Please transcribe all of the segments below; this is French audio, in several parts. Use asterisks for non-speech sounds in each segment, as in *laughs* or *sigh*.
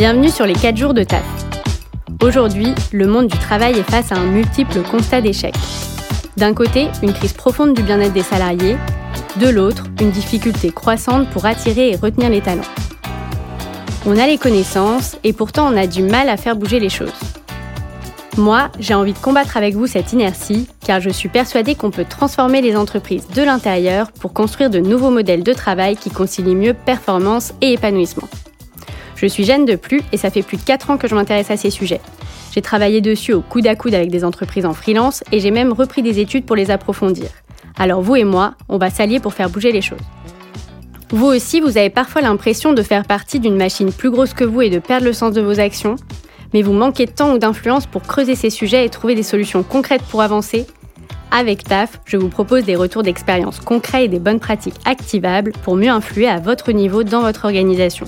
Bienvenue sur les 4 jours de taf. Aujourd'hui, le monde du travail est face à un multiple constat d'échec. D'un côté, une crise profonde du bien-être des salariés, de l'autre, une difficulté croissante pour attirer et retenir les talents. On a les connaissances et pourtant on a du mal à faire bouger les choses. Moi, j'ai envie de combattre avec vous cette inertie car je suis persuadée qu'on peut transformer les entreprises de l'intérieur pour construire de nouveaux modèles de travail qui concilient mieux performance et épanouissement. Je suis Jeanne de Plus et ça fait plus de 4 ans que je m'intéresse à ces sujets. J'ai travaillé dessus au coude à coude avec des entreprises en freelance et j'ai même repris des études pour les approfondir. Alors vous et moi, on va s'allier pour faire bouger les choses. Vous aussi, vous avez parfois l'impression de faire partie d'une machine plus grosse que vous et de perdre le sens de vos actions, mais vous manquez de temps ou d'influence pour creuser ces sujets et trouver des solutions concrètes pour avancer. Avec TAF, je vous propose des retours d'expérience concrets et des bonnes pratiques activables pour mieux influer à votre niveau dans votre organisation.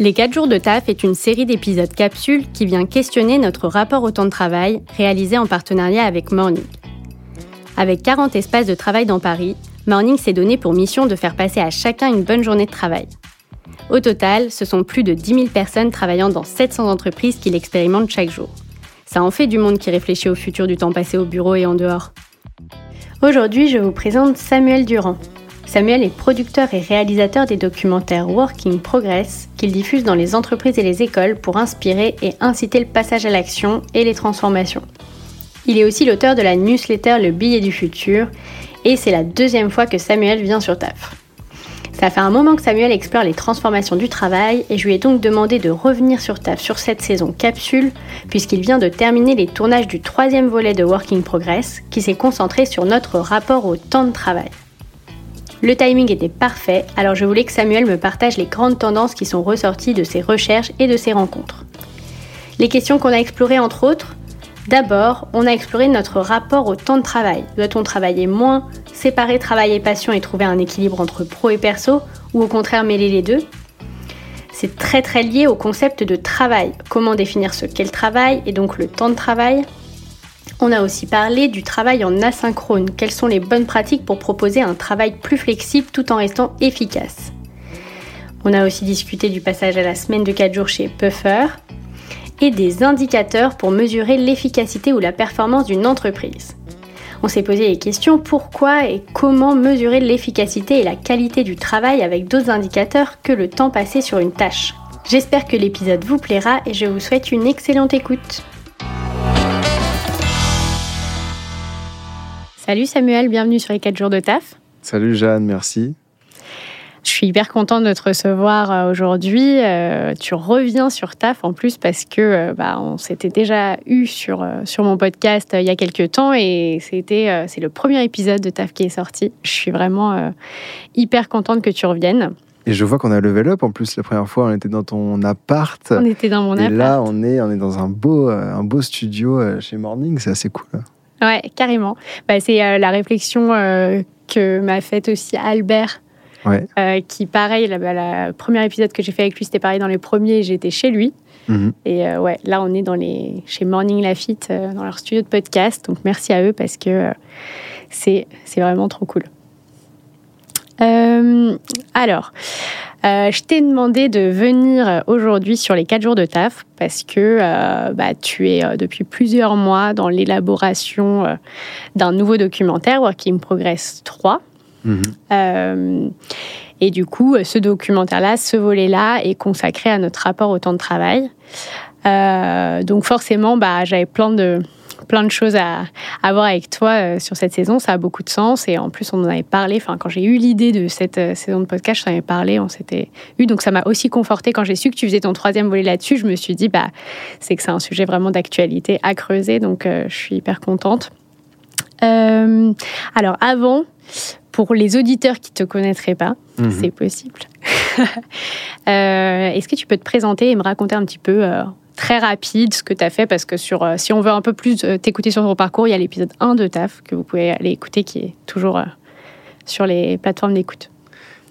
Les 4 jours de taf est une série d'épisodes capsules qui vient questionner notre rapport au temps de travail réalisé en partenariat avec Morning. Avec 40 espaces de travail dans Paris, Morning s'est donné pour mission de faire passer à chacun une bonne journée de travail. Au total, ce sont plus de 10 000 personnes travaillant dans 700 entreprises qui l'expérimentent chaque jour. Ça en fait du monde qui réfléchit au futur du temps passé au bureau et en dehors. Aujourd'hui, je vous présente Samuel Durand, Samuel est producteur et réalisateur des documentaires Working Progress qu'il diffuse dans les entreprises et les écoles pour inspirer et inciter le passage à l'action et les transformations. Il est aussi l'auteur de la newsletter Le billet du futur et c'est la deuxième fois que Samuel vient sur TAF. Ça fait un moment que Samuel explore les transformations du travail et je lui ai donc demandé de revenir sur TAF sur cette saison capsule puisqu'il vient de terminer les tournages du troisième volet de Working Progress qui s'est concentré sur notre rapport au temps de travail. Le timing était parfait, alors je voulais que Samuel me partage les grandes tendances qui sont ressorties de ses recherches et de ses rencontres. Les questions qu'on a explorées entre autres, d'abord, on a exploré notre rapport au temps de travail. Doit-on travailler moins, séparer travail et passion et trouver un équilibre entre pro et perso, ou au contraire mêler les deux? C'est très très lié au concept de travail. Comment définir ce qu'est le travail et donc le temps de travail? On a aussi parlé du travail en asynchrone. Quelles sont les bonnes pratiques pour proposer un travail plus flexible tout en restant efficace? On a aussi discuté du passage à la semaine de 4 jours chez Puffer et des indicateurs pour mesurer l'efficacité ou la performance d'une entreprise. On s'est posé les questions pourquoi et comment mesurer l'efficacité et la qualité du travail avec d'autres indicateurs que le temps passé sur une tâche? J'espère que l'épisode vous plaira et je vous souhaite une excellente écoute. Salut Samuel, bienvenue sur les 4 jours de taf. Salut Jeanne, merci. Je suis hyper contente de te recevoir euh, aujourd'hui. Euh, tu reviens sur TAF en plus parce que euh, bah, on s'était déjà eu sur, sur mon podcast il y a quelques temps et c'était c'est le premier épisode de TAF qui est sorti. Je suis vraiment hyper contente que tu reviennes. Et je vois qu'on a level up en plus la première fois, on était dans ton appart. On était dans mon appart. Et là, on est, on est dans un beau, un beau studio chez Morning, c'est assez cool. Ouais, carrément. Bah, c'est euh, la réflexion euh, que m'a faite aussi Albert. Euh, qui, pareil, le bah, premier épisode que j'ai fait avec lui, c'était pareil dans les premiers, j'étais chez lui. Mhm. Et ouais, là, on est dans les, chez Morning Lafitte, dans leur studio de podcast. Donc, merci à eux parce que c'est vraiment trop cool. Alors, euh, je t'ai demandé de venir aujourd'hui sur les 4 jours de taf parce que euh, bah, tu es euh, depuis plusieurs mois dans l'élaboration d'un nouveau documentaire, Working Progress 3. Mhm. et du coup, ce documentaire-là, ce volet-là, est consacré à notre rapport au temps de travail. donc forcément, bah, j'avais plein de, plein de choses à, à voir avec toi euh, sur cette saison. Ça a beaucoup de sens. Et en plus, on en avait parlé. Enfin, quand j'ai eu l'idée de cette euh, saison de podcast, je t'en avais parlé. On s'était eu. Donc, ça m'a aussi conforté. Quand j'ai su que tu faisais ton troisième volet là-dessus, je me suis dit, bah, c'est que c'est un sujet vraiment d'actualité à creuser. Donc, euh, je suis hyper contente. alors, avant, pour les auditeurs qui ne te connaîtraient pas, mhm. c'est possible. *laughs* Est-ce que tu peux te présenter et me raconter un petit peu très rapide ce que tu as fait parce que sur, euh, si on veut un peu plus euh, t'écouter sur ton parcours, il y a l'épisode 1 de TAF que vous pouvez aller écouter qui est toujours euh, sur les plateformes d'écoute.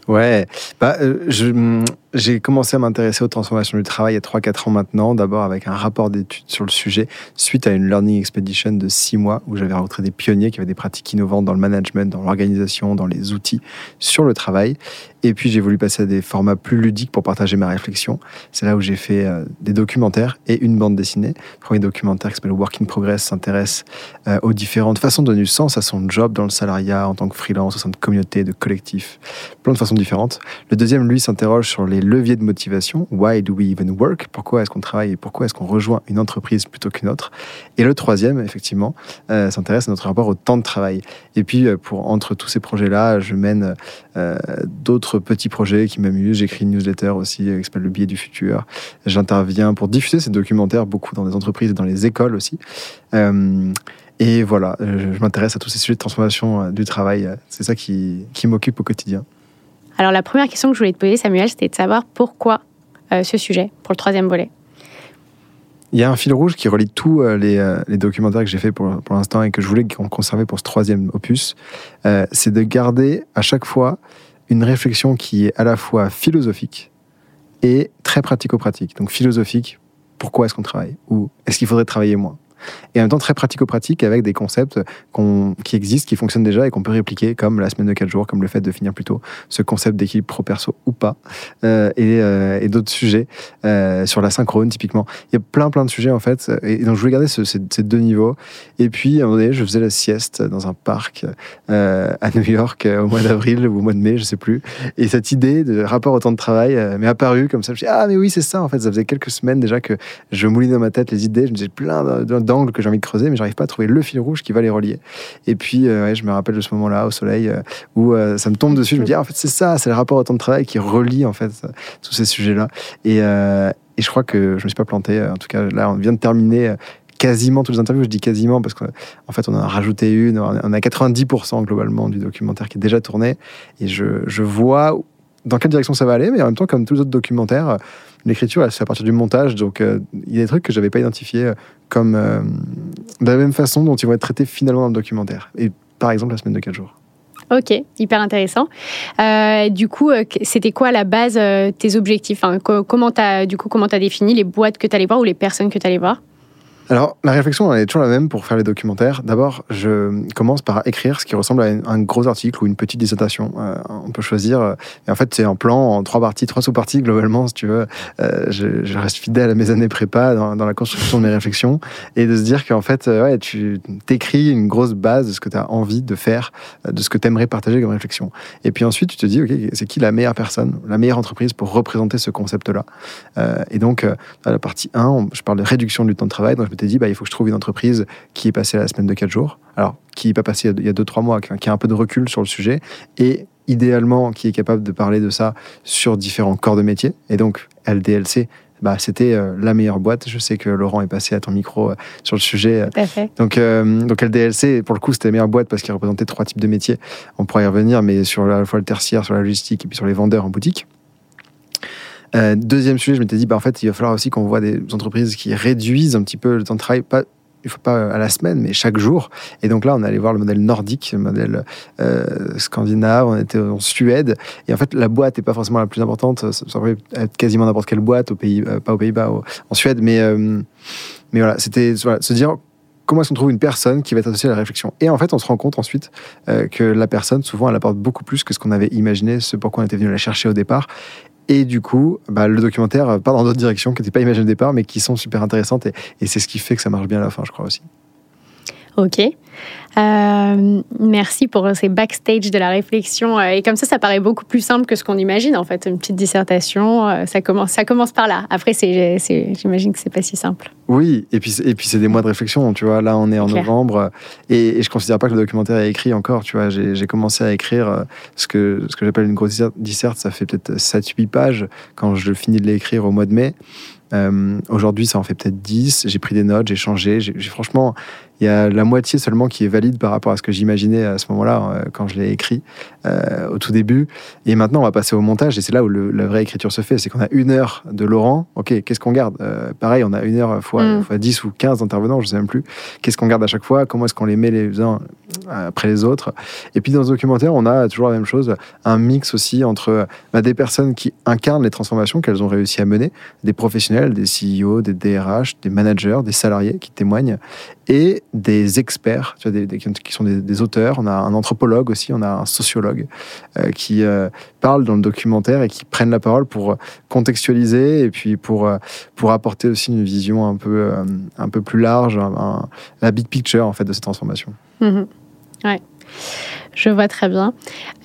Ouais, bah, je, j'ai commencé à m'intéresser aux transformations du travail il y a 3-4 ans maintenant, d'abord avec un rapport d'études sur le sujet, suite à une Learning Expedition de 6 mois où j'avais rencontré des pionniers qui avaient des pratiques innovantes dans le management, dans l'organisation, dans les outils sur le travail. Et puis j'ai voulu passer à des formats plus ludiques pour partager ma réflexion. C'est là où j'ai fait euh, des documentaires et une bande dessinée. Le premier documentaire qui s'appelle Work in Progress s'intéresse euh, aux différentes façons de donner sens à son job dans le salariat, en tant que freelance, au sein de communautés, de collectifs, plein de façons différentes. Le deuxième, lui, s'interroge sur les leviers de motivation. Why do we even work? Pourquoi est-ce qu'on travaille et pourquoi est-ce qu'on rejoint une entreprise plutôt qu'une autre? Et le troisième, effectivement, euh, s'intéresse à notre rapport au temps de travail. Et puis, pour entre tous ces projets-là, je mène d'autres petits projets qui m'amusent. J'écris une newsletter aussi euh, qui s'appelle Le biais du futur. J'interviens pour diffuser ces documentaires beaucoup dans des entreprises et dans les écoles aussi. Euh, et voilà, je, m'intéresse à tous ces sujets de transformation euh, du travail. C'est ça qui m'occupe au quotidien. Alors la première question que je voulais te poser, Samuel, c'était de savoir pourquoi ce sujet pour le troisième volet. Il y a un fil rouge qui relie tous les, les, documentaires que j'ai fait pour, pour l'instant et que je voulais conserver pour ce troisième opus. c'est de garder à chaque fois une réflexion qui est à la fois philosophique et très pratico-pratique. Donc philosophique, pourquoi est-ce qu'on travaille? Ou est-ce qu'il faudrait travailler moins? Et en même temps très pratico-pratique avec des concepts qui existent, qui fonctionnent déjà et qu'on peut répliquer, comme la semaine de 4 jours, comme le fait de finir plus tôt, ce concept d'équilibre pro-perso ou pas, euh, euh, et, d'autres sujets euh, sur la synchrone typiquement. Il y a plein plein de sujets en fait, et donc je voulais garder ces, deux niveaux. Et puis à un moment donné, je faisais la sieste dans un parc à New York au mois d'avril ou au mois de mai, je sais plus, et cette idée de rapport au temps de travail m'est apparue comme ça. Je me suis dit, ah mais oui c'est ça en fait, ça faisait quelques semaines déjà que je moulinais dans ma tête les idées, je me disais plein de d'angles que j'ai envie de creuser, mais j'arrive pas à trouver le fil rouge qui va les relier. Et puis, euh, je me rappelle de ce moment-là au soleil euh, où euh, ça me tombe dessus. Je me dis, ah, en fait, c'est ça, c'est le rapport au temps de travail qui relie en fait tous ces sujets-là. Et, et, je crois que je me suis pas planté. En tout cas, là, on vient de terminer quasiment toutes les interviews. Je dis quasiment parce qu'en fait, on en a rajouté une. On a 90% globalement du documentaire qui est déjà tourné. Et je, je vois dans quelle direction ça va aller, mais en même temps, comme tous les autres documentaires, l'écriture, elle se fait à partir du montage. Donc, euh, il y a des trucs que j'avais pas identifiés euh, comme euh, de la même façon dont ils vont être traités finalement dans le documentaire. Et par exemple, la semaine de 4 jours. Ok, hyper intéressant. du coup, c'était quoi à la base tes objectifs? Comment tu as défini les boîtes que tu allais voir ou les personnes que tu allais voir? Alors, la réflexion elle est toujours la même pour faire les documentaires. D'abord, je commence par écrire ce qui ressemble à un gros article ou une petite dissertation. Euh, on peut choisir. Euh, et en fait, c'est en plan, en trois parties, trois sous-parties globalement, si tu veux. Euh, je, reste fidèle à mes années prépa dans, la construction de mes réflexions et de se dire qu'en fait, tu t'écris une grosse base de ce que tu as envie de faire, de ce que tu aimerais partager comme réflexion. Et puis ensuite, tu te dis, OK, c'est qui la meilleure personne, la meilleure entreprise pour représenter ce concept-là? Et donc, dans la partie 1, je parle de réduction du temps de travail. T'es dit, bah, il faut que je trouve une entreprise qui est passée la semaine de 4 jours, alors qui n'est pas passée il y a 2-3 mois, qui a un peu de recul sur le sujet, et idéalement qui est capable de parler de ça sur différents corps de métier. Et donc, LDLC, bah, c'était euh, la meilleure boîte. Je sais que Laurent est passé à ton micro euh, sur le sujet. Donc, euh, donc LDLC, pour le coup, c'était la meilleure boîte parce qu'il représentait trois types de métiers. On pourrait y revenir, mais sur à la fois le tertiaire, sur la logistique et puis sur les vendeurs en boutique. Euh, deuxième sujet, je m'étais dit, bah, en fait, il va falloir aussi qu'on voit des entreprises qui réduisent un petit peu le temps de travail, pas il faut pas à la semaine, mais chaque jour. Et donc là, on allait voir le modèle nordique, le modèle euh, scandinave. On était en Suède. Et en fait, la boîte n'est pas forcément la plus importante. Ça, pourrait être quasiment n'importe quelle boîte, au pays, euh, pas aux Pays-Bas, en Suède. Mais voilà, c'était se dire comment est-ce qu'on trouve une personne qui va être associée à la réflexion. Et en fait, on se rend compte ensuite que la personne, souvent, elle apporte beaucoup plus que ce qu'on avait imaginé, ce pourquoi on était venu la chercher au départ. Et du coup, bah, le documentaire part dans d'autres directions qui n'étaient pas imaginées au départ, mais qui sont super intéressantes. Et, et c'est ce qui fait que ça marche bien à la fin, je crois aussi. Ok. Euh, merci pour ces backstage de la réflexion. Euh, et comme ça, ça paraît beaucoup plus simple que ce qu'on imagine, en fait. Une petite dissertation, euh, ça commence, ça commence par là. Après, c'est, j'imagine que c'est pas si simple. Oui, et puis, et puis c'est des mois de réflexion. Tu vois, là, on est en novembre. Et, et, je considère pas que le documentaire est écrit encore. Tu vois, j'ai, commencé à écrire ce que, ce que j'appelle une grosse disserte. Ça fait peut-être 7-8 pages quand je finis de l'écrire au mois de mai. Aujourd'hui, ça en fait peut-être 10. J'ai pris des notes, j'ai changé. J'ai, franchement, il y a la moitié seulement qui est valide par rapport à ce que j'imaginais à ce moment-là quand je l'ai écrit au tout début. Et maintenant, on va passer au montage et c'est là où la vraie écriture se fait. C'est qu'on a une heure de Laurent. Ok, qu'est-ce qu'on garde? Pareil, on a une heure fois, mm. fois 10 ou 15 intervenants, je ne sais même plus. Qu'est-ce qu'on garde à chaque fois? Comment est-ce qu'on les met les uns après les autres? Et puis dans ce documentaire, on a toujours la même chose, un mix aussi entre bah, des personnes qui incarnent les transformations qu'elles ont réussi à mener, des professionnels, des CEO, des DRH, des managers, des salariés qui témoignent, et des experts, tu vois, qui sont des, auteurs. On a un anthropologue aussi, on a un sociologue euh, qui euh, parlent dans le documentaire et qui prennent la parole pour contextualiser et puis pour, euh, pour apporter aussi une vision un peu, un peu plus large, la big picture en fait de cette transformation. Mmh ouais. Je vois très bien.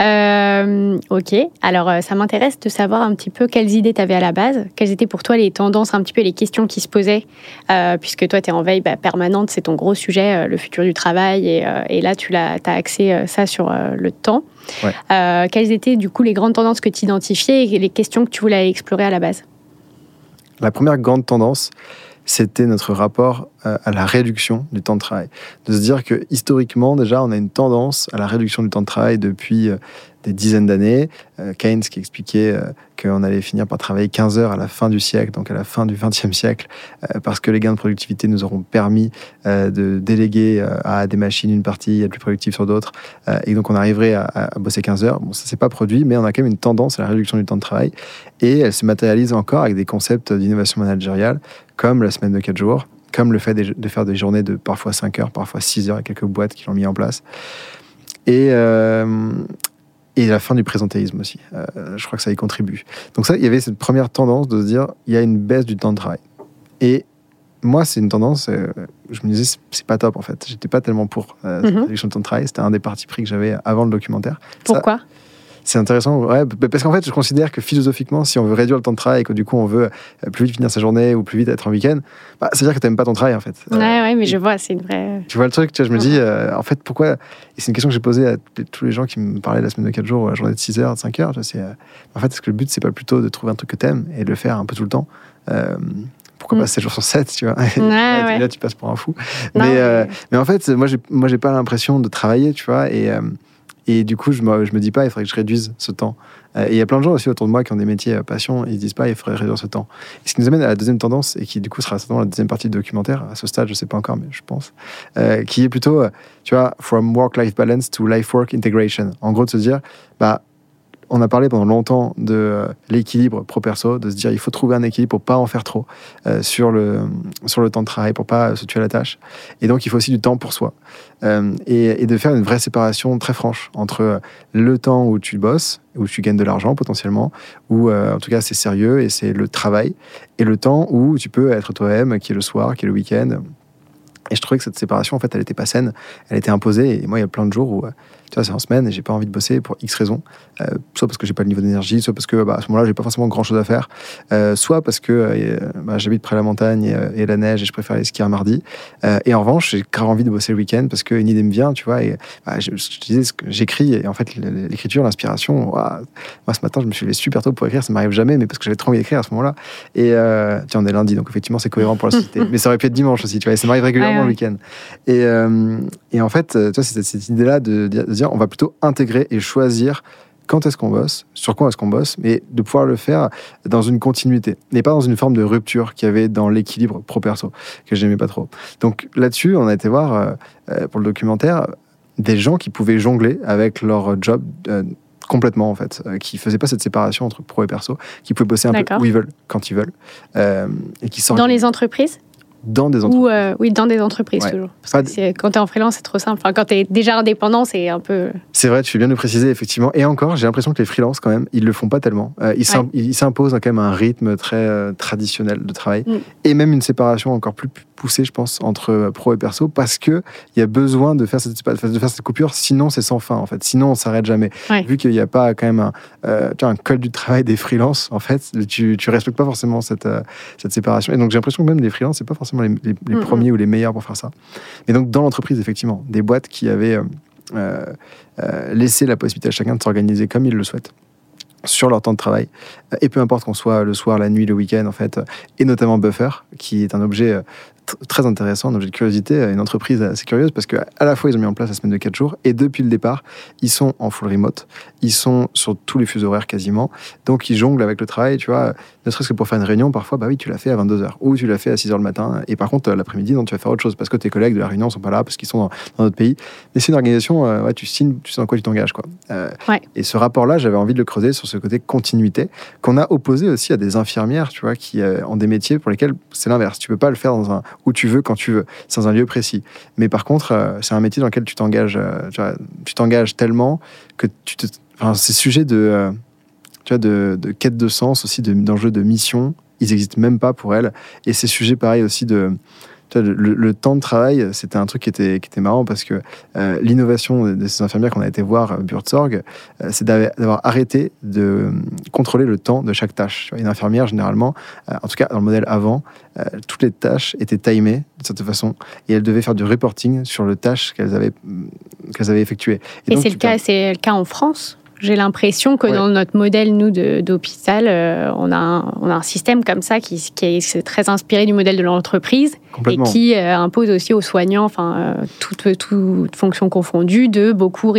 Euh, ok, alors euh, ça m'intéresse de savoir un petit peu quelles idées tu avais à la base, quelles étaient pour toi les tendances, un petit peu les questions qui se posaient, euh, puisque toi tu es en veille bah, permanente, c'est ton gros sujet, le futur du travail, et, là tu as, as axé ça sur le temps. quelles étaient du coup les grandes tendances que tu identifiais et les questions que tu voulais explorer à la base? La première grande tendance, c'était notre rapport euh, à la réduction du temps de travail. De se dire que historiquement, déjà, on a une tendance à la réduction du temps de travail depuis euh, des dizaines d'années. Euh, Keynes qui expliquait qu'on allait finir par travailler 15 heures à la fin du siècle, donc à la fin du XXe siècle, parce que les gains de productivité nous auront permis de déléguer à des machines une partie, être plus productive sur d'autres, et donc on arriverait à, bosser 15 heures. Bon, ça s'est pas produit, mais on a quand même une tendance à la réduction du temps de travail, et elle se matérialise encore avec des concepts d'innovation managériale, comme la semaine de 4 jours, comme le fait de faire des journées de parfois 5 heures, parfois 6 heures, et quelques boîtes qui l'ont mis en place. Et, euh, et la fin du présentéisme aussi. Euh, je crois que ça y contribue. Donc ça, il y avait cette première tendance de se dire, il y a une baisse du temps de travail. Et moi, c'est une tendance, euh, je me disais, c'est pas top en fait. J'étais pas tellement pour euh, mm réduction de temps de travail. C'était un des partis pris que j'avais avant le documentaire. Pourquoi? C'est intéressant, ouais, parce qu'en fait, je considère que philosophiquement, si on veut réduire le temps de travail et que du coup on veut euh, plus vite finir sa journée ou plus vite être en week-end, bah, ça veut dire que tu n'aimes pas ton travail en fait. Ouais, ouais, mais je vois, c'est une vraie. Tu vois le truc, tu vois, je me dis, euh, en fait, pourquoi. Et c'est une question que j'ai posée à tous les gens qui me parlaient la semaine de 4 jours, la journée de 6 heures, de 5 heures. C'est, euh, en fait, est-ce que le but, c'est pas plutôt de trouver un truc que tu aimes et de le faire un peu tout le temps pourquoi pas 7 mm. jours sur 7, tu vois. *laughs* Ouais, là, tu passes pour un fou. mais, mais... en fait, moi, j'ai, moi, j'ai pas l'impression de travailler, tu vois. Et, et du coup, je me, me dis pas, il faudrait que je réduise ce temps. Euh, et il y a plein de gens aussi autour de moi qui ont des métiers à passion, et ils se disent pas, il faudrait réduire ce temps. Et ce qui nous amène à la deuxième tendance, et qui du coup sera certainement la deuxième partie du documentaire, à ce stade, je sais pas encore, mais je pense, euh, qui est plutôt, euh, tu vois, from work-life balance to life-work integration. En gros, de se dire, bah, on a parlé pendant longtemps de euh, l'équilibre pro-perso, de se dire il faut trouver un équilibre pour pas en faire trop euh, sur, le, sur le temps de travail, pour pas se tuer à la tâche. Et donc il faut aussi du temps pour soi. Euh, et, de faire une vraie séparation très franche entre le temps où tu bosses, où tu gagnes de l'argent potentiellement, où en tout cas c'est sérieux et c'est le travail, et le temps où tu peux être toi-même, qui est le soir, qui est le week-end. Et je trouvais que cette séparation, en fait, elle n'était pas saine, elle était imposée. Et moi, il y a plein de jours où tu vois, c'est en semaine et j'ai pas envie de bosser pour X raisons. Euh, soit parce que j'ai pas le niveau d'énergie, soit parce que bah, à ce moment-là, j'ai pas forcément grand chose à faire, euh, soit parce que euh, bah, j'habite près de la montagne et, la neige et je préfère aller skier un mardi. et en revanche, j'ai grave envie de bosser le week-end parce qu'une idée me vient, tu vois. Et bah, je, te disais j'écris et en fait, l'écriture, l'inspiration, moi ce matin, je me suis levé super tôt pour écrire, ça m'arrive jamais, mais parce que j'avais trop envie d'écrire à ce moment-là. Et tiens, on est lundi, donc effectivement, c'est cohérent pour la société. *laughs* mais ça aurait pu être dimanche aussi, tu vois. Et ça m'arrive régulièrement le week-end. Et, et, en fait, tu vois, c'est cette, idée-là de, de dire, on va plutôt intégrer et choisir quand est-ce qu'on bosse, sur quoi est-ce qu'on bosse, mais de pouvoir le faire dans une continuité, et pas dans une forme de rupture qu'il y avait dans l'équilibre pro-perso, que j'aimais pas trop. Donc là-dessus, on a été voir, euh, euh, pour le documentaire, des gens qui pouvaient jongler avec leur job euh, complètement, en fait, qui faisaient pas cette séparation entre pro et perso, qui pouvaient bosser un peu où ils veulent, quand ils veulent. et qui Dans les entreprises? Dans des entreprises. Euh, oui, dans des entreprises toujours. Parce que quand tu es en freelance, c'est trop simple. Enfin, quand tu es déjà indépendant, c'est un peu. C'est vrai, tu fais bien de préciser, effectivement. Et encore, j'ai l'impression que les freelances, quand même, ils le font pas tellement. Euh, ils s'imposent quand même un rythme très euh, traditionnel de travail. Mm. Et même une séparation encore plus poussée, je pense, entre pro et perso, parce qu'il y a besoin de faire, cette, de faire cette coupure, sinon c'est sans fin, en fait. Sinon, on s'arrête jamais. Vu qu'il n'y a pas quand même un, un code du travail des freelances, en fait, tu ne respectes pas forcément cette, cette séparation. Et donc, j'ai l'impression que même les freelances, c'est pas forcément les, mm, premiers ou les meilleurs pour faire ça. Et donc, dans l'entreprise, effectivement, des boîtes qui avaient euh, euh, euh, laissé la possibilité à chacun de s'organiser comme il le souhaite sur leur temps de travail. Et peu importe qu'on soit le soir, la nuit, le week-end, en fait, et notamment Buffer, qui est un objet très intéressant, un objet de curiosité, une entreprise assez curieuse parce qu'à la fois ils ont mis en place la semaine de 4 jours et depuis le départ, ils sont en full remote, ils sont sur tous les fuseaux horaires quasiment, donc ils jonglent avec le travail, tu vois, ne serait-ce que pour faire une réunion, parfois, bah oui, tu l'as fait à 22h ou tu l'as fait à 6h le matin et par contre, l'après-midi, non, tu vas faire autre chose parce que tes collègues de la réunion sont pas là parce qu'ils sont dans, dans, notre pays. Mais c'est une organisation, euh, ouais, tu signes, tu sais dans quoi tu t'engages, quoi. Euh, ouais. Et ce rapport-là, j'avais envie de le creuser sur ce côté continuité qu'on a opposé aussi à des infirmières, tu vois, qui euh, ont des métiers pour lesquels c'est l'inverse. Tu peux pas le faire dans un où tu veux quand tu veux, sans un lieu précis. Mais par contre, euh, c'est un métier dans lequel tu t'engages, euh, tu t'engages tellement que tu te, ces sujets de, tu vois, de, de, quête de sens aussi, d'enjeux de, mission, ils n'existent même pas pour elles. Et ces sujets, pareil aussi de le, le, temps de travail, c'était un truc qui était, qui était marrant parce que euh, l'innovation de, de, ces infirmières qu'on a été voir, Buurtzorg, euh, c'est d'avoir arrêté de contrôler le temps de chaque tâche. Une infirmière, généralement, euh, en tout cas dans le modèle avant, euh, toutes les tâches étaient timées de certaine façon et elles devaient faire du reporting sur le tâche qu'elles avaient, qu'elles avaient effectué. Et, et c'est le, cas, le cas en France? J'ai l'impression que ouais. dans notre modèle, nous, d'hôpital, euh, on, a un, on a un système comme ça qui, qui est très inspiré du modèle de l'entreprise et qui euh, impose aussi aux soignants, enfin, euh, toute, toute fonction confondue, de beaucoup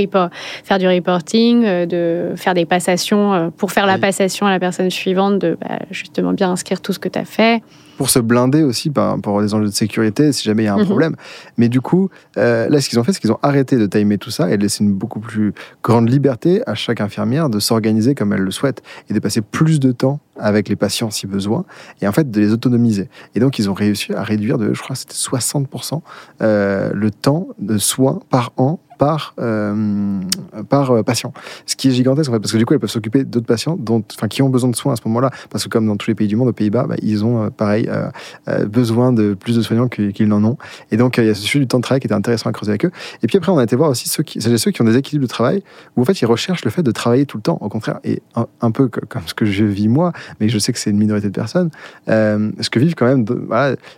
faire du reporting, euh, de faire des passations, pour faire oui. la passation à la personne suivante, de bah, justement bien inscrire tout ce que tu as fait pour se blinder aussi par rapport à des enjeux de sécurité si jamais il y a un mmh. problème. Mais du coup, euh, là, ce qu'ils ont fait, c'est qu'ils ont arrêté de timer tout ça et de laisser une beaucoup plus grande liberté à chaque infirmière de s'organiser comme elle le souhaite et de passer plus de temps avec les patients si besoin et en fait de les autonomiser. Et donc, ils ont réussi à réduire de, je crois, c'était 60% euh, le temps de soins par an par, euh, par patient. Ce qui est gigantesque, parce que du coup, elles peuvent s'occuper d'autres patients dont, qui ont besoin de soins à ce moment-là. Parce que comme dans tous les pays du monde, aux Pays-Bas, bah, ils ont, euh, pareil, euh, euh, besoin de plus de soignants qu'ils n'en ont. Et donc, il y a ce sujet du temps de travail qui était intéressant à creuser avec eux. Et puis après, on a été voir aussi ceux qui, ceux qui ont des équilibres de travail, où en fait, ils recherchent le fait de travailler tout le temps. Au contraire, et un, peu comme ce que je vis moi, mais je sais que c'est une minorité de personnes, euh, ce que vivent quand même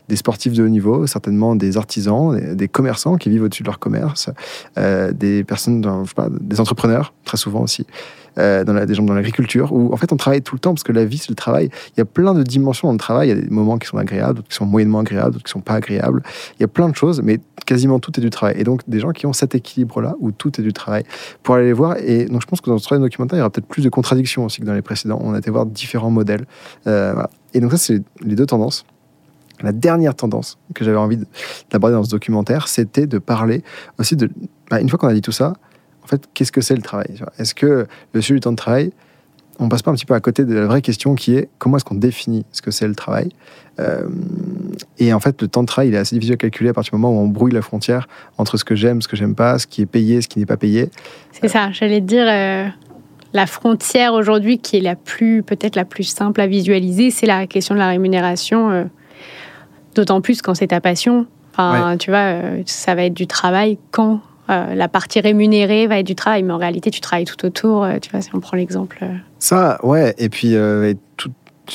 des sportifs de haut niveau, certainement des artisans, des, commerçants qui vivent au-dessus de leur commerce, euh, des personnes, dans, des entrepreneurs, très souvent aussi, euh, dans la, des gens dans l'agriculture, où en fait on travaille tout le temps parce que la vie c'est le travail. Il y a plein de dimensions dans le travail. Il y a des moments qui sont agréables, d'autres qui sont moyennement agréables, d'autres qui sont pas agréables. Il y a plein de choses, mais quasiment tout est du travail. Et donc des gens qui ont cet équilibre-là où tout est du travail pour aller les voir. Et donc je pense que dans ce troisième documentaire, il y aura peut-être plus de contradictions aussi que dans les précédents. On a été voir différents modèles. Euh. Et donc ça, c'est les deux tendances. La dernière tendance que j'avais envie d'aborder dans ce documentaire, c'était de parler aussi de. Bah, une fois qu'on a dit tout ça, en fait, qu'est-ce que c'est le travail Est-ce que le sujet du temps de travail, on passe pas un petit peu à côté de la vraie question qui est comment est-ce qu'on définit ce que c'est le travail euh, Et en fait, le temps de travail, il est assez difficile à calculer à partir du moment où on brouille la frontière entre ce que j'aime, ce que j'aime pas, ce qui est payé, ce qui n'est pas payé. C'est euh... ça, j'allais dire. Euh la frontière aujourd'hui qui est la plus peut-être la plus simple à visualiser, c'est la question de la rémunération. D'autant plus quand c'est ta passion. Enfin, ouais. tu vois, euh, ça va être du travail quand euh, la partie rémunérée va être du travail, mais en réalité, tu travailles tout autour. Euh, tu vois, si on prend l'exemple. Ça, ouais. Et puis, tout,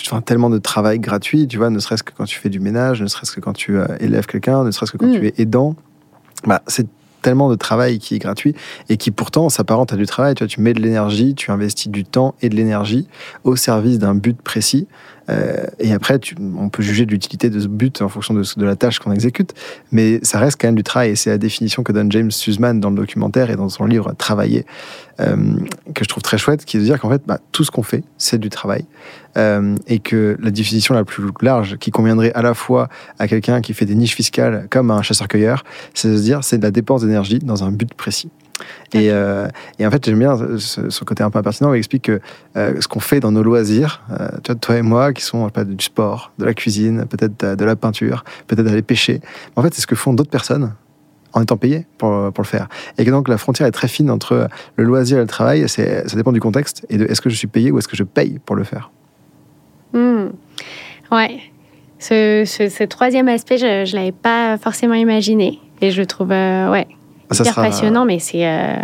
enfin, tellement de travail gratuit, tu vois, ne serait-ce que quand tu fais du ménage, ne serait-ce que quand tu élèves quelqu'un, ne serait-ce que quand mmh. tu es aidant. Bah, c'est tellement de travail qui est gratuit et qui pourtant s'apparente à du travail. Tu, vois, tu mets de l'énergie, tu investis du temps et de l'énergie au service d'un but précis. Euh, et après, on peut juger de l'utilité de ce but en fonction de, la tâche qu'on exécute, mais ça reste quand même du travail. Et c'est la définition que donne James Sussman dans le documentaire et dans son livre Travailler, euh, que je trouve très chouette, qui est de dire qu'en fait, bah, tout ce qu'on fait, c'est du travail. Euh, et que la définition la plus large, qui conviendrait à la fois à quelqu'un qui fait des niches fiscales comme à un chasseur-cueilleur, c'est de se dire c'est de la dépense d'énergie dans un but précis. Et, euh, et, en fait, j'aime bien ce, ce, côté un peu impertinent où il explique que euh, ce qu'on fait dans nos loisirs, euh, vois, toi et moi, qui sont pas, du sport, de la cuisine, peut-être de la peinture, peut-être d'aller pêcher, en fait, c'est ce que font d'autres personnes en étant payé pour, pour le faire. Et que donc la frontière est très fine entre le loisir et le travail, ça dépend du contexte et de est-ce que je suis payé ou est-ce que je paye pour le faire. Ouais. Ce, ce, ce, troisième aspect, je ne l'avais pas forcément imaginé. Et je trouve, euh, ouais, ça hyper sera... passionnant, mais c'est euh,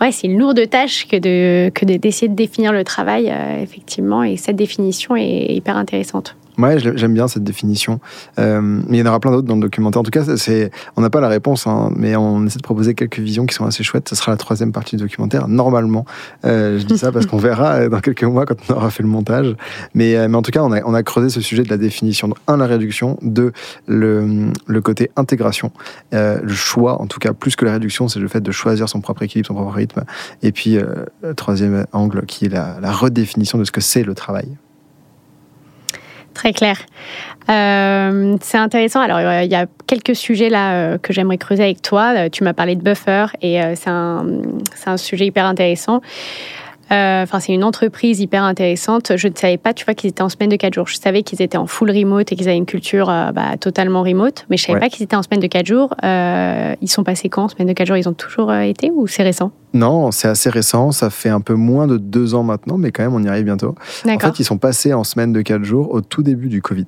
ouais, une lourde tâche que de que d'essayer de, de, définir le travail, euh, effectivement. Et cette définition est hyper intéressante. Ouais, j'aime bien cette définition. Euh, mais il y en aura plein d'autres dans le documentaire. En tout cas, c'est, on n'a pas la réponse, hein, mais on essaie de proposer quelques visions qui sont assez chouettes. Ce sera la troisième partie du documentaire, normalement. Euh, je dis ça parce qu'on *laughs* verra dans quelques mois quand on aura fait le montage. Mais, euh, mais en tout cas, on a, on a creusé ce sujet de la définition. un, la réduction. Deux, le, le côté intégration. Euh, le choix, en tout cas, plus que la réduction, c'est le fait de choisir son propre équilibre, son propre rythme. Et puis, euh, le troisième angle, qui est la, la redéfinition de ce que c'est le travail. Très clair. Euh, c'est intéressant. Alors, il y a quelques sujets là euh, que j'aimerais creuser avec toi. Euh, tu m'as parlé de buffer et c'est un, un, sujet hyper intéressant. Euh, enfin, c'est une entreprise hyper intéressante. Je ne savais pas, tu vois, qu'ils étaient en semaine de 4 jours. Je savais qu'ils étaient en full remote et qu'ils avaient une culture euh, bah, totalement remote, mais je savais pas qu'ils étaient en semaine de 4 jours. Euh, ils sont passés quand en semaine de 4 jours? Ils ont toujours été ou c'est récent? Non, c'est assez récent. Ça fait un peu moins de 2 ans maintenant, mais quand même, on y arrive bientôt. En fait, ils sont passés en semaine de 4 jours au tout début du Covid.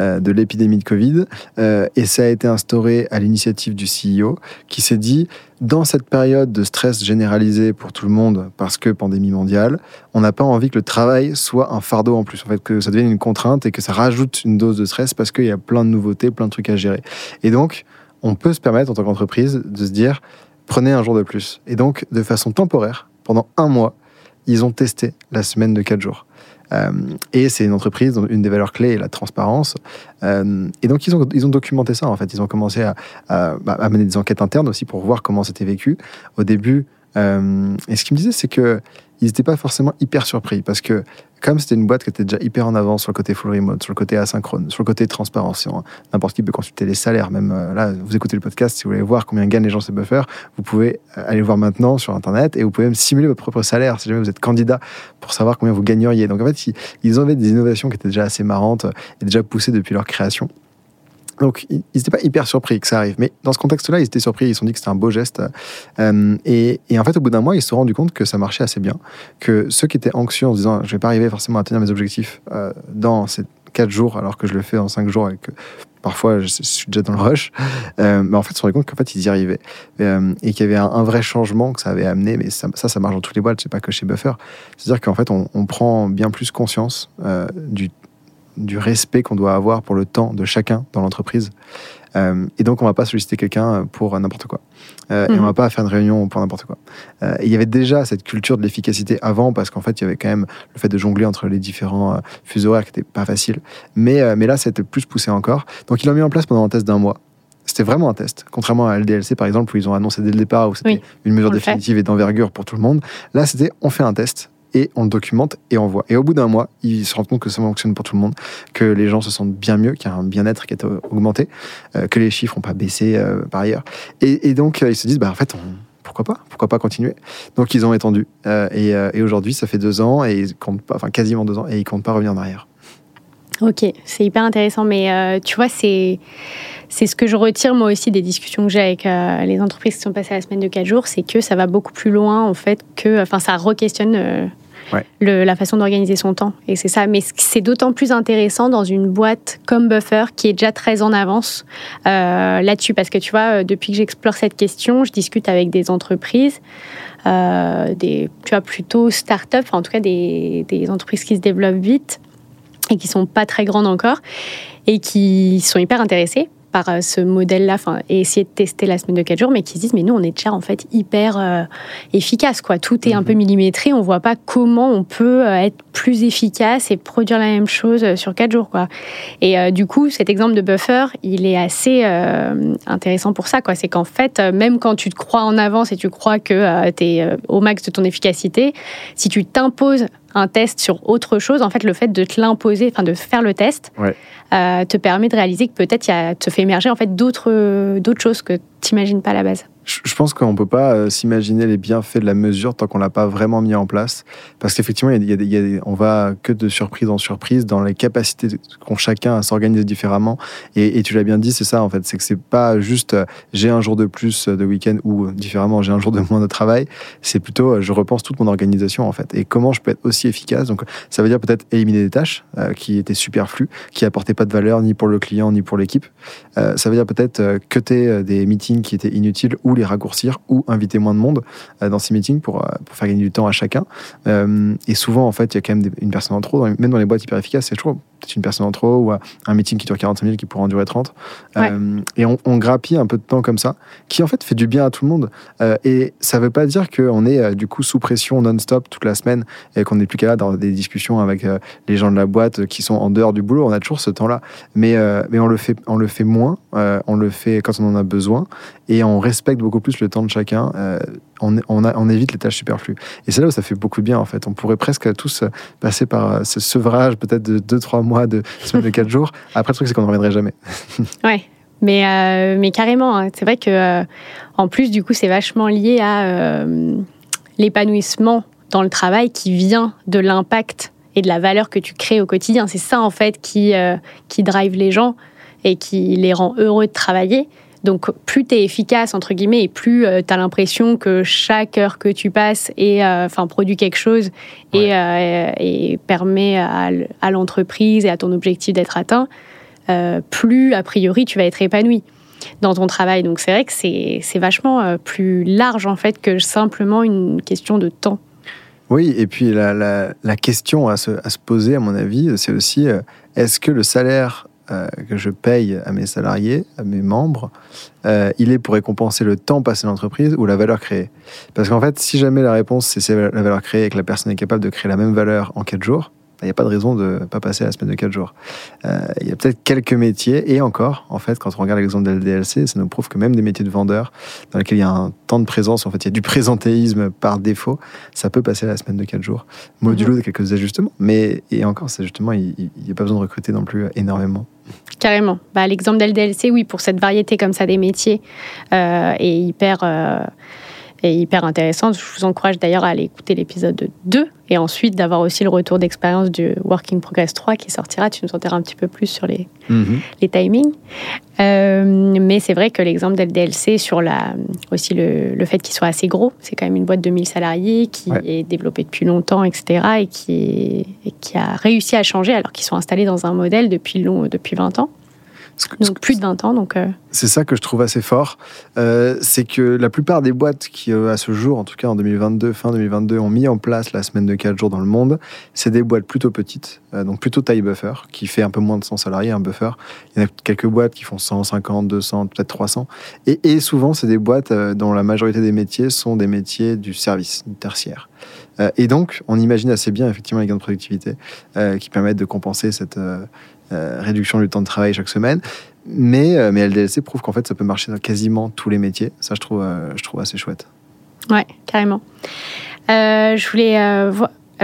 Euh, de l'épidémie de Covid. Euh, et ça a été instauré à l'initiative du CEO qui s'est dit, dans cette période de stress généralisé pour tout le monde, parce que pandémie mondiale, on n'a pas envie que le travail soit un fardeau en plus, en fait, que ça devienne une contrainte et que ça rajoute une dose de stress parce qu'il y a plein de nouveautés, plein de trucs à gérer. Et donc, on peut se permettre en tant qu'entreprise de se dire, prenez un jour de plus. Et donc, de façon temporaire, pendant un mois, ils ont testé la semaine de quatre jours. Euh, et c'est une entreprise dont une des valeurs clés est la transparence. Euh, et donc, ils ont, ils ont documenté ça, en fait. Ils ont commencé à, bah, mener des enquêtes internes aussi pour voir comment c'était vécu. Au début, euh, et ce qu'ils me disaient, c'est que ils n'étaient pas forcément hyper surpris parce que comme c'était une boîte qui était déjà hyper en avance sur le côté full remote, sur le côté asynchrone, sur le côté transparence, n'importe qui peut consulter les salaires. Même là, vous écoutez le podcast, si vous voulez voir combien gagnent les gens ces buffers, vous pouvez aller voir maintenant sur Internet et vous pouvez même simuler votre propre salaire si jamais vous êtes candidat pour savoir combien vous gagneriez. Donc en fait, ils avaient des innovations qui étaient déjà assez marrantes et déjà poussées depuis leur création. Donc, ils n'étaient pas hyper surpris que ça arrive. Mais dans ce contexte-là, ils étaient surpris. Ils se sont dit que c'était un beau geste. Euh, et, en fait, au bout d'un mois, ils se sont rendus compte que ça marchait assez bien. Que ceux qui étaient anxieux en se disant je ne vais pas arriver forcément à tenir mes objectifs euh, dans ces quatre jours, alors que je le fais en cinq jours et que parfois je, suis déjà dans le rush, euh, mais en fait, ils se sont rendus compte qu'en fait, ils y arrivaient. et qu'il y avait un, vrai changement que ça avait amené. Mais ça, ça, marche dans toutes les boîtes, c'est pas que chez Buffer. C'est-à-dire qu'en fait, on, on, prend bien plus conscience du du respect qu'on doit avoir pour le temps de chacun dans l'entreprise. Euh, et donc, on va pas solliciter quelqu'un pour n'importe quoi. Euh, Et on mhm. va pas faire une réunion pour n'importe quoi. Euh, il y avait déjà cette culture de l'efficacité avant, parce qu'en fait, il y avait quand même le fait de jongler entre les différents fuseaux horaires qui n'était pas facile. Mais, mais là, c'était plus poussé encore. Donc, ils l'ont mis en place pendant un test d'un mois. C'était vraiment un test. Contrairement à LDLC, par exemple, où ils ont annoncé dès le départ, où c'était une mesure définitive et d'envergure pour tout le monde. Là, c'était on fait un test et on le documente et on voit. Et au bout d'un mois, ils se rendent compte que ça fonctionne pour tout le monde, que les gens se sentent bien mieux, qu'il y a un bien-être qui est augmenté, euh, que les chiffres n'ont pas baissé euh, par ailleurs. Et, donc, euh, ils se disent, bah, en fait, pourquoi pas? Pourquoi pas continuer? Donc, ils ont étendu. et, aujourd'hui, ça fait deux ans, et ils comptent enfin quasiment deux ans, et ils comptent pas revenir en arrière. Ok, c'est hyper intéressant, mais tu vois, c'est c'est ce que je retire moi aussi des discussions que j'ai avec les entreprises qui sont passées à la semaine de 4 jours, c'est que ça va beaucoup plus loin en fait que, enfin, ça re-questionne la façon d'organiser son temps. Et c'est ça. Mais c'est d'autant plus intéressant dans une boîte comme Buffer qui est déjà très en avance euh, là-dessus. Parce que tu vois, euh, depuis que j'explore cette question, je discute avec des entreprises. Euh, des, tu vois, plutôt start-up, en tout cas des, des entreprises qui se développent vite et qui sont pas très grandes encore et qui sont hyper intéressées par euh, ce modèle-là, et essayer de tester la semaine de 4 jours, mais qui se disent, mais nous, on est déjà en fait hyper euh, efficace, quoi. Tout est un peu mhm. millimétré, on voit pas comment on peut euh, être plus efficace et produire la même chose sur 4 jours, quoi. Et du coup, cet exemple de buffer, il est assez intéressant pour ça, quoi. C'est qu'en fait, même quand tu te crois en avance et tu crois que tu es au max de ton efficacité, si tu t'imposes un test sur autre chose, en fait, le fait de te l'imposer, enfin de faire le test, euh, te permet de réaliser que peut-être il te fait émerger en fait d'autres d'autres choses que tu n'imagines pas à la base. Je pense qu'on ne peut pas euh, s'imaginer les bienfaits de la mesure tant qu'on ne l'a pas vraiment mis en place. Parce qu'effectivement, y on va que de surprise en surprise dans les capacités qu'ont chacun à s'organiser différemment. Et, tu l'as bien dit, c'est ça en fait. C'est que c'est pas juste euh, j'ai un jour de plus de week-end ou différemment j'ai un jour de moins de travail. C'est plutôt je repense toute mon organisation en fait. Et comment je peux être aussi efficace. Donc ça veut dire peut-être éliminer des tâches qui étaient superflues, qui apportaient pas de valeur ni pour le client ni pour l'équipe. ça veut dire peut-être cutter des meetings qui étaient inutiles ou ou les raccourcir ou inviter moins de monde dans ces meetings pour, pour faire gagner du temps à chacun. et souvent, en fait, il y a quand même une personne en trop, même dans les boîtes hyper efficaces, c'est toujours peut-être une personne en trop ou un meeting qui dure 45 minutes qui pourrait en durer 30. et on, on, grappille un peu de temps comme ça, qui en fait fait du bien à tout le monde. et ça ne veut pas dire qu'on est du coup sous pression non-stop toute la semaine et qu'on n'est plus qu'à là dans des discussions avec les gens de la boîte qui sont en dehors du boulot. On a toujours ce temps-là. Mais, mais on, le fait, on le fait moins, on le fait quand on en a besoin et on respecte beaucoup plus le temps de chacun. On, on, évite les tâches superflues. Et c'est là où ça fait beaucoup de bien, en fait. On pourrait presque tous passer par ce sevrage, peut-être de 2-3 mois, de semaines de 4 jours. Après, le truc, c'est qu'on ne reviendrait jamais. *laughs* ouais. Mais, euh, mais carrément, hein. c'est vrai que euh, en plus, du coup, c'est vachement lié à euh, l'épanouissement dans le travail qui vient de l'impact et de la valeur que tu crées au quotidien. C'est ça, en fait, qui drive les gens et qui les rend heureux de travailler. Donc, plus tu es efficace, entre guillemets, et plus tu as l'impression que chaque heure que tu passes et, enfin, produit quelque chose et, et, permet à, l'entreprise et à ton objectif d'être atteint, euh, plus a priori tu vas être épanoui dans ton travail. Donc c'est vrai que c'est vachement euh, plus large en fait que simplement une question de temps. Oui, et puis la, la, question à se, à se, poser, à mon avis, c'est aussi euh, est-ce que le salaire que je paye à mes salariés, à mes membres, il est pour récompenser le temps passé dans l'entreprise ou la valeur créée Parce qu'en fait, si jamais la réponse c'est la valeur créée et que la personne est capable de créer la même valeur en 4 jours, il n'y a pas de raison de ne pas passer à la semaine de 4 jours. Euh, il y a peut-être quelques métiers, et encore, en fait, quand on regarde l'exemple de LDLC, ça nous prouve que même des métiers de vendeurs, dans lesquels il y a un temps de présence, en fait, il y a du présentéisme par défaut, ça peut passer à la semaine de 4 jours, modulo mhm. de quelques ajustements. Mais, et encore, c'est justement, il n'y a pas besoin de recruter non plus énormément. Carrément. Bah, L'exemple d'LDLC, oui, pour cette variété comme ça des métiers, euh, est hyper... Est hyper intéressante. Je vous encourage d'ailleurs à aller écouter l'épisode 2 et ensuite d'avoir aussi le retour d'expérience du Working Progress 3 qui sortira. Tu nous en diras un petit peu plus sur les, mhm. les timings. Euh, mais c'est vrai que l'exemple d'LDLC sur la, aussi le, le fait qu'il soit assez gros, c'est quand même une boîte de 1000 salariés qui est développée depuis longtemps, etc. et qui, et qui a réussi à changer alors qu'ils sont installés dans un modèle depuis, long, depuis 20 ans. Donc plus de 20 ans. Donc, euh. C'est ça que je trouve assez fort. Euh, c'est que la plupart des boîtes qui, euh, à ce jour, en tout cas en 2022, fin 2022, ont mis en place la semaine de 4 jours dans le monde, c'est des boîtes plutôt petites, donc plutôt taille buffer, qui fait un peu moins de 100 salariés, un buffer. Il y en a quelques boîtes qui font 150, 200, peut-être 300. Et, et souvent, c'est des boîtes dont la majorité des métiers sont des métiers du service, du tertiaire. et donc, on imagine assez bien effectivement les gains de productivité qui permettent de compenser cette, euh, réduction du temps de travail chaque semaine. Mais, euh, mais LDLC prouve qu'en fait, ça peut marcher dans quasiment tous les métiers. Ça, je trouve, euh, je trouve assez chouette. Ouais, carrément. je voulais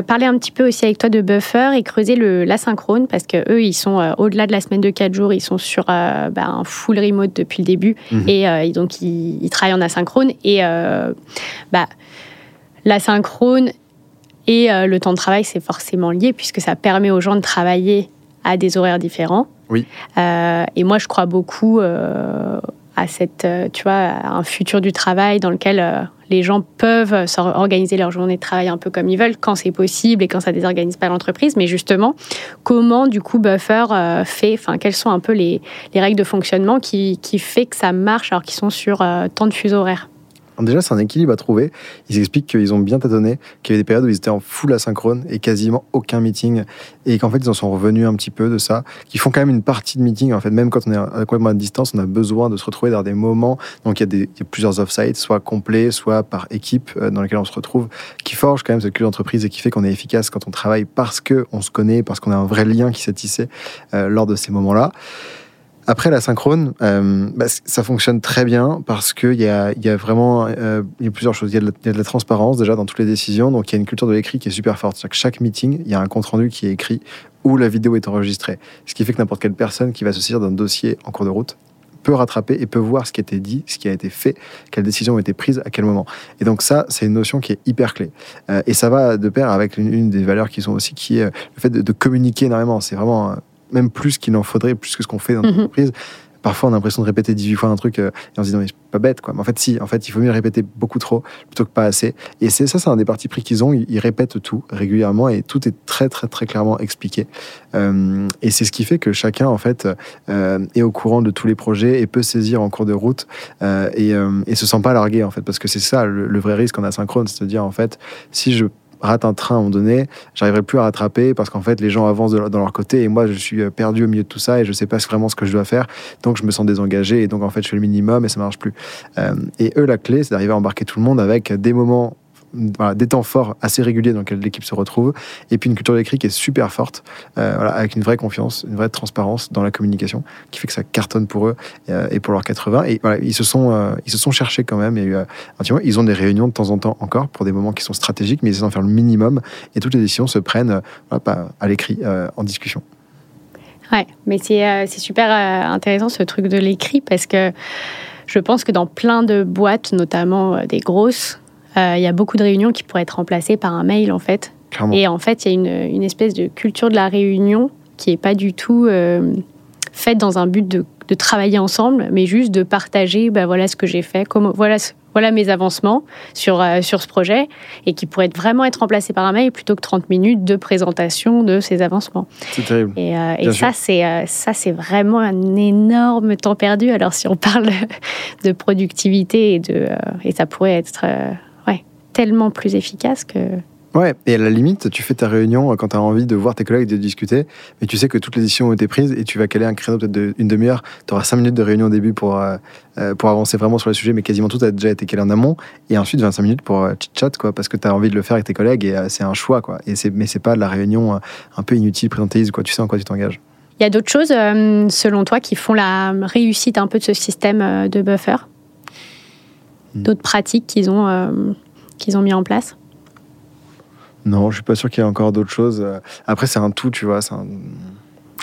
parler un petit peu aussi avec toi de buffer et creuser l'asynchrone parce que eux ils sont au-delà de la semaine de 4 jours ils sont sur bah, un full remote depuis le début mhm. et donc ils, travaillent en asynchrone et bah, l'asynchrone et le temps de travail c'est forcément lié puisque ça permet aux gens de travailler à des horaires différents. Oui. Euh, et moi, je crois beaucoup euh, à cette, euh, tu vois, un futur du travail dans lequel les gens peuvent organiser leur journée de travail un peu comme ils veulent, quand c'est possible et quand ça désorganise pas l'entreprise. Mais justement, comment du coup Buffer fait, enfin, quelles sont un peu les, les règles de fonctionnement qui, qui fait que ça marche alors qu'ils sont sur tant de fuseaux horaires? Déjà, c'est un équilibre à trouver. Ils expliquent qu'ils ont bien tâtonné, qu'il y avait des périodes où ils étaient en full asynchrone et quasiment aucun meeting. Et qu'en fait, ils en sont revenus un petit peu de ça. Qu'ils font quand même une partie de meeting. En fait, même quand on est complètement à distance, on a besoin de se retrouver dans des moments. Donc, il y a, plusieurs off-sites, soit complets, soit par équipe, euh, dans lesquels on se retrouve, qui forgent quand même cette culture d'entreprise et qui fait qu'on est efficace quand on travaille parce qu'on se connaît, parce qu'on a un vrai lien qui s'est tissé euh, lors de ces moments-là. Après, la synchrone, euh, bah, ça fonctionne très bien parce qu'il y a, y a vraiment euh, y a plusieurs choses. Il y, a de la transparence déjà dans toutes les décisions, donc il y a une culture de l'écrit qui est super forte. Chaque meeting, il y a un compte-rendu qui est écrit où la vidéo est enregistrée. Ce qui fait que n'importe quelle personne qui va se saisir d'un dossier en cours de route peut rattraper et peut voir ce qui a été dit, ce qui a été fait, quelles décisions ont été prises, à quel moment. Et donc ça, c'est une notion qui est hyper clé. Euh, et ça va de pair avec une, des valeurs qui sont aussi, qui est le fait de, de communiquer énormément. C'est vraiment même plus qu'il en faudrait, plus que ce qu'on fait dans l'entreprise. Mhm. parfois on a l'impression de répéter 18 fois un truc et on se dit non mais c'est pas bête quoi. Mais en fait si, en fait il vaut mieux le répéter beaucoup trop plutôt que pas assez. Et c'est ça, c'est un des partis pris qu'ils ont. Ils, répètent tout régulièrement et tout est très très très clairement expliqué. et c'est ce qui fait que chacun en fait est au courant de tous les projets et peut saisir en cours de route et, et se sent pas largué en fait parce que c'est ça le, le, vrai risque en asynchrone, c'est de dire en fait si je rate un train à un moment donné, j'arriverai plus à rattraper parce qu'en fait, les gens avancent dans leur côté et moi, je suis euh, perdu au milieu de tout ça et je sais pas vraiment ce que je dois faire. Donc, je me sens désengagé et donc, en fait, je fais le minimum et ça marche plus. Euh, et eux, la clé, c'est d'arriver à embarquer tout le monde avec des moments des temps forts assez réguliers dans lesquels l'équipe se retrouve, et puis une culture d'écrit qui est super forte, euh, avec une vraie confiance, une vraie transparence dans la communication, qui fait que ça cartonne pour eux euh, et pour leurs 80. Et ils se sont, euh, ils se sont cherchés quand même. Il ils ont des réunions de temps en temps encore pour des moments qui sont stratégiques, mais ils essaient d'en faire le minimum, et toutes les décisions se prennent à l'écrit, en discussion. Ouais, mais c'est super intéressant ce truc de l'écrit parce que je pense que dans plein de boîtes, notamment des grosses, euh, il y a beaucoup de réunions qui pourraient être remplacées par un mail, en fait. Et en fait, il y a une, une, espèce de culture de la réunion qui n'est pas du tout euh, faite dans un but de, de, travailler ensemble, mais juste de partager, ben voilà ce que j'ai fait, comment, voilà, voilà mes avancements sur, euh, sur ce projet, et qui pourrait vraiment être remplacé par un mail plutôt que 30 minutes de présentation de ces avancements. C'est terrible. Et, et ça, c'est, ça, c'est vraiment un énorme temps perdu. Alors, si on *laughs* parle de productivité, et, de, et ça pourrait être tellement plus efficace que. Ouais, et à la limite, tu fais ta réunion quand tu as envie de voir tes collègues et de discuter, mais tu sais que toutes les décisions ont été prises et tu vas caler un créneau peut-être d'une demi-heure. Tu auras cinq minutes de réunion au début pour, euh, euh, pour avancer vraiment sur le sujet, mais quasiment tout a déjà été calé en amont. Et ensuite, 25 minutes pour euh, chit-chat, quoi, parce que tu as envie de le faire avec tes collègues et c'est un choix, quoi. Et mais c'est pas de la réunion un peu inutile, présentéiste, quoi. Tu sais en quoi tu t'engages. Il y a d'autres choses, selon toi, qui font la réussite un peu de ce système de buffer? Hmm. D'autres pratiques qu'ils ont qu'ils ont mis en place Non, je suis pas sûr qu'il y ait encore d'autres choses. Après, c'est un tout, tu vois.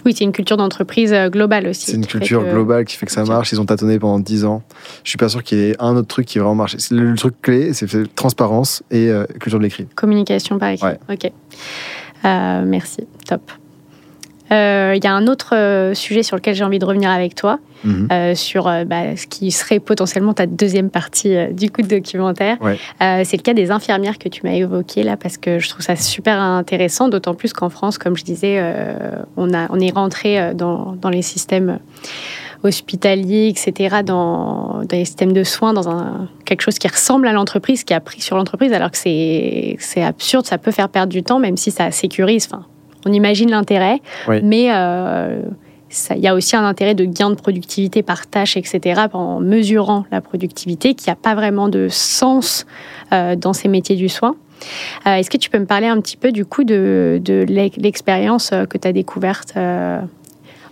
Oui, c'est une culture d'entreprise euh, globale aussi. C'est une culture globale qui fait que ça marche. Ils ont tâtonné pendant 10 ans. Je suis pas sûr qu'il y ait un autre truc qui vraiment marché. Le, truc clé, c'est transparence et euh, culture de l'écrit. Communication par écrit. Ok. Euh, merci. Top. Il y a un autre sujet sur lequel j'ai envie de revenir avec toi. Mhm. Euh, sur euh, bah, ce qui serait potentiellement ta deuxième partie euh, du coup de documentaire. c'est le cas des infirmières que tu m'as évoqué là, parce que je trouve ça super intéressant, d'autant plus qu'en France, comme je disais, on, a, on est rentré dans, dans les systèmes hospitaliers, etc., dans, dans, les systèmes de soins, dans un, quelque chose qui ressemble à l'entreprise, qui a pris sur l'entreprise, alors que c'est absurde, ça peut faire perdre du temps, même si ça sécurise. Enfin, on imagine l'intérêt, mais il y a aussi un intérêt de gain de productivité par tâche, etc., en mesurant la productivité, qui n'a pas vraiment de sens euh, dans ces métiers du soin. Euh, est-ce que tu peux me parler un petit peu du coup de, de l'expérience euh, que tu as découverte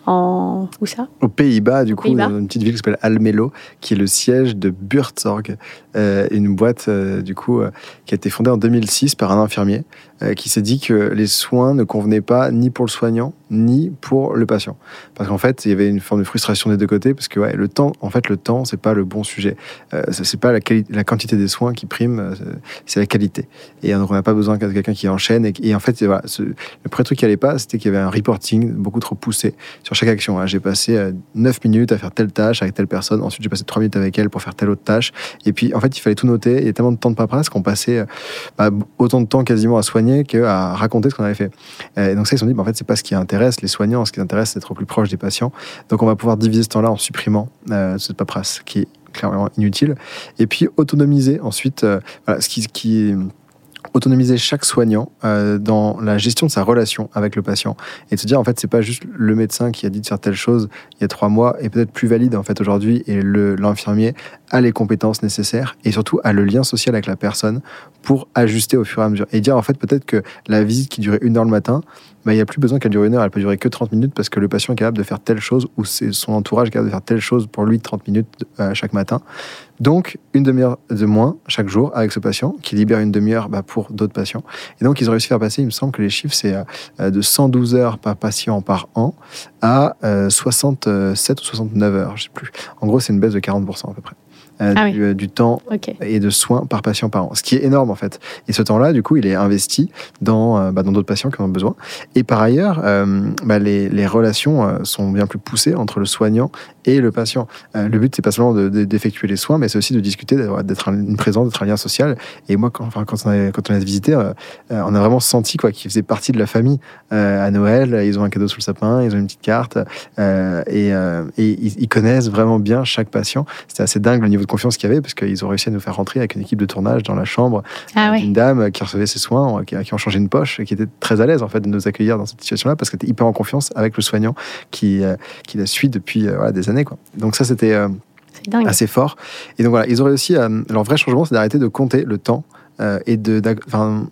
en... Où ça? Aux Pays-Bas, du coup, dans une petite ville qui s'appelle Almelo, qui est le siège de Buurtzorg, une boîte, du coup, qui a été fondée en 2006 par un infirmier qui s'est dit que les soins ne convenaient pas ni pour le soignant, ni pour le patient. Parce qu'en fait, il y avait une forme de frustration des deux côtés, parce que ouais, le temps, en fait, le temps, c'est pas le bon sujet. Euh, c'est pas la, la, quantité des soins qui prime, euh, c'est la qualité. Et donc, on n'a pas besoin de quelqu'un qui enchaîne. Et, en fait, voilà, le premier truc qui allait pas, c'était qu'il y avait un reporting beaucoup trop poussé sur chaque action. Hein. J'ai passé 9 euh, minutes à faire telle tâche avec telle personne, ensuite j'ai passé 3 minutes avec elle pour faire telle autre tâche. Et puis, en fait, il fallait tout noter. Il y a tellement de temps de paperasse qu'on passait bah, autant de temps quasiment à soigner qu'à raconter ce qu'on avait fait. Et donc ça, ils se sont dit, bah, en fait, c'est pas ce qui est intéressant les soignants, ce qui intéresse, c'est d'être plus proche des patients. Donc on va pouvoir diviser ce temps-là en supprimant euh, cette paperasse qui est clairement inutile. Et puis autonomiser ensuite euh, ce qui, qui autonomiser chaque soignant euh, dans la gestion de sa relation avec le patient et de se dire en fait c'est pas juste le médecin qui a dit de faire telle chose il y a trois mois et peut-être plus valide en fait aujourd'hui et l'infirmier a les compétences nécessaires et surtout a le lien social avec la personne pour ajuster au fur et à mesure et dire en fait peut-être que la visite qui durait une heure le matin bah, il n'y a plus besoin qu'elle dure une heure, elle peut durer que 30 minutes parce que le patient est capable de faire telle chose ou son entourage est capable de faire telle chose pour lui 30 minutes euh, chaque matin. Donc, une demi-heure de moins chaque jour avec ce patient qui libère une demi-heure bah, pour d'autres patients. Et donc, ils ont réussi à faire passer, il me semble que les chiffres, c'est euh, de 112 heures par patient par an à 67 euh, ou 69 heures, je sais plus. En gros, c'est une baisse de 40% à peu près. Ah du, du temps et de soins par patient par an, ce qui est énorme en fait. Et ce temps-là, du coup, il est investi dans euh, bah, dans d'autres patients qui en ont besoin. Et par ailleurs, euh, bah, les, les relations euh, sont bien plus poussées entre le soignant et le patient. Euh, le but, c'est pas seulement de- de- d'effectuer les soins, mais c'est aussi de discuter, d'être un- une présence, d'être un lien social. Et moi, quand, enfin, quand on a, quand on a visité, euh, euh, on a vraiment senti quoi, qu'ils faisaient partie de la famille. Euh, à Noël, ils ont un cadeau sous le sapin, ils ont une petite carte, euh, et, euh, et ils, ils connaissent vraiment bien chaque patient. C'était assez dingue le niveau de confiance qu'il y avait, parce qu'ils ont réussi à nous faire rentrer avec une équipe de tournage dans la chambre Ah d'une dame qui recevait ses soins, qui, qui ont changé une poche, et qui était très à l'aise en fait de nous accueillir dans cette situation-là, parce qu'elle était hyper en confiance avec le soignant qui, euh, qui la suit depuis euh, voilà, des années. Quoi. Donc ça, c'était euh, assez fort. Et donc voilà, ils ont réussi à... Leur vrai changement, c'est d'arrêter de compter le temps. euh, et de,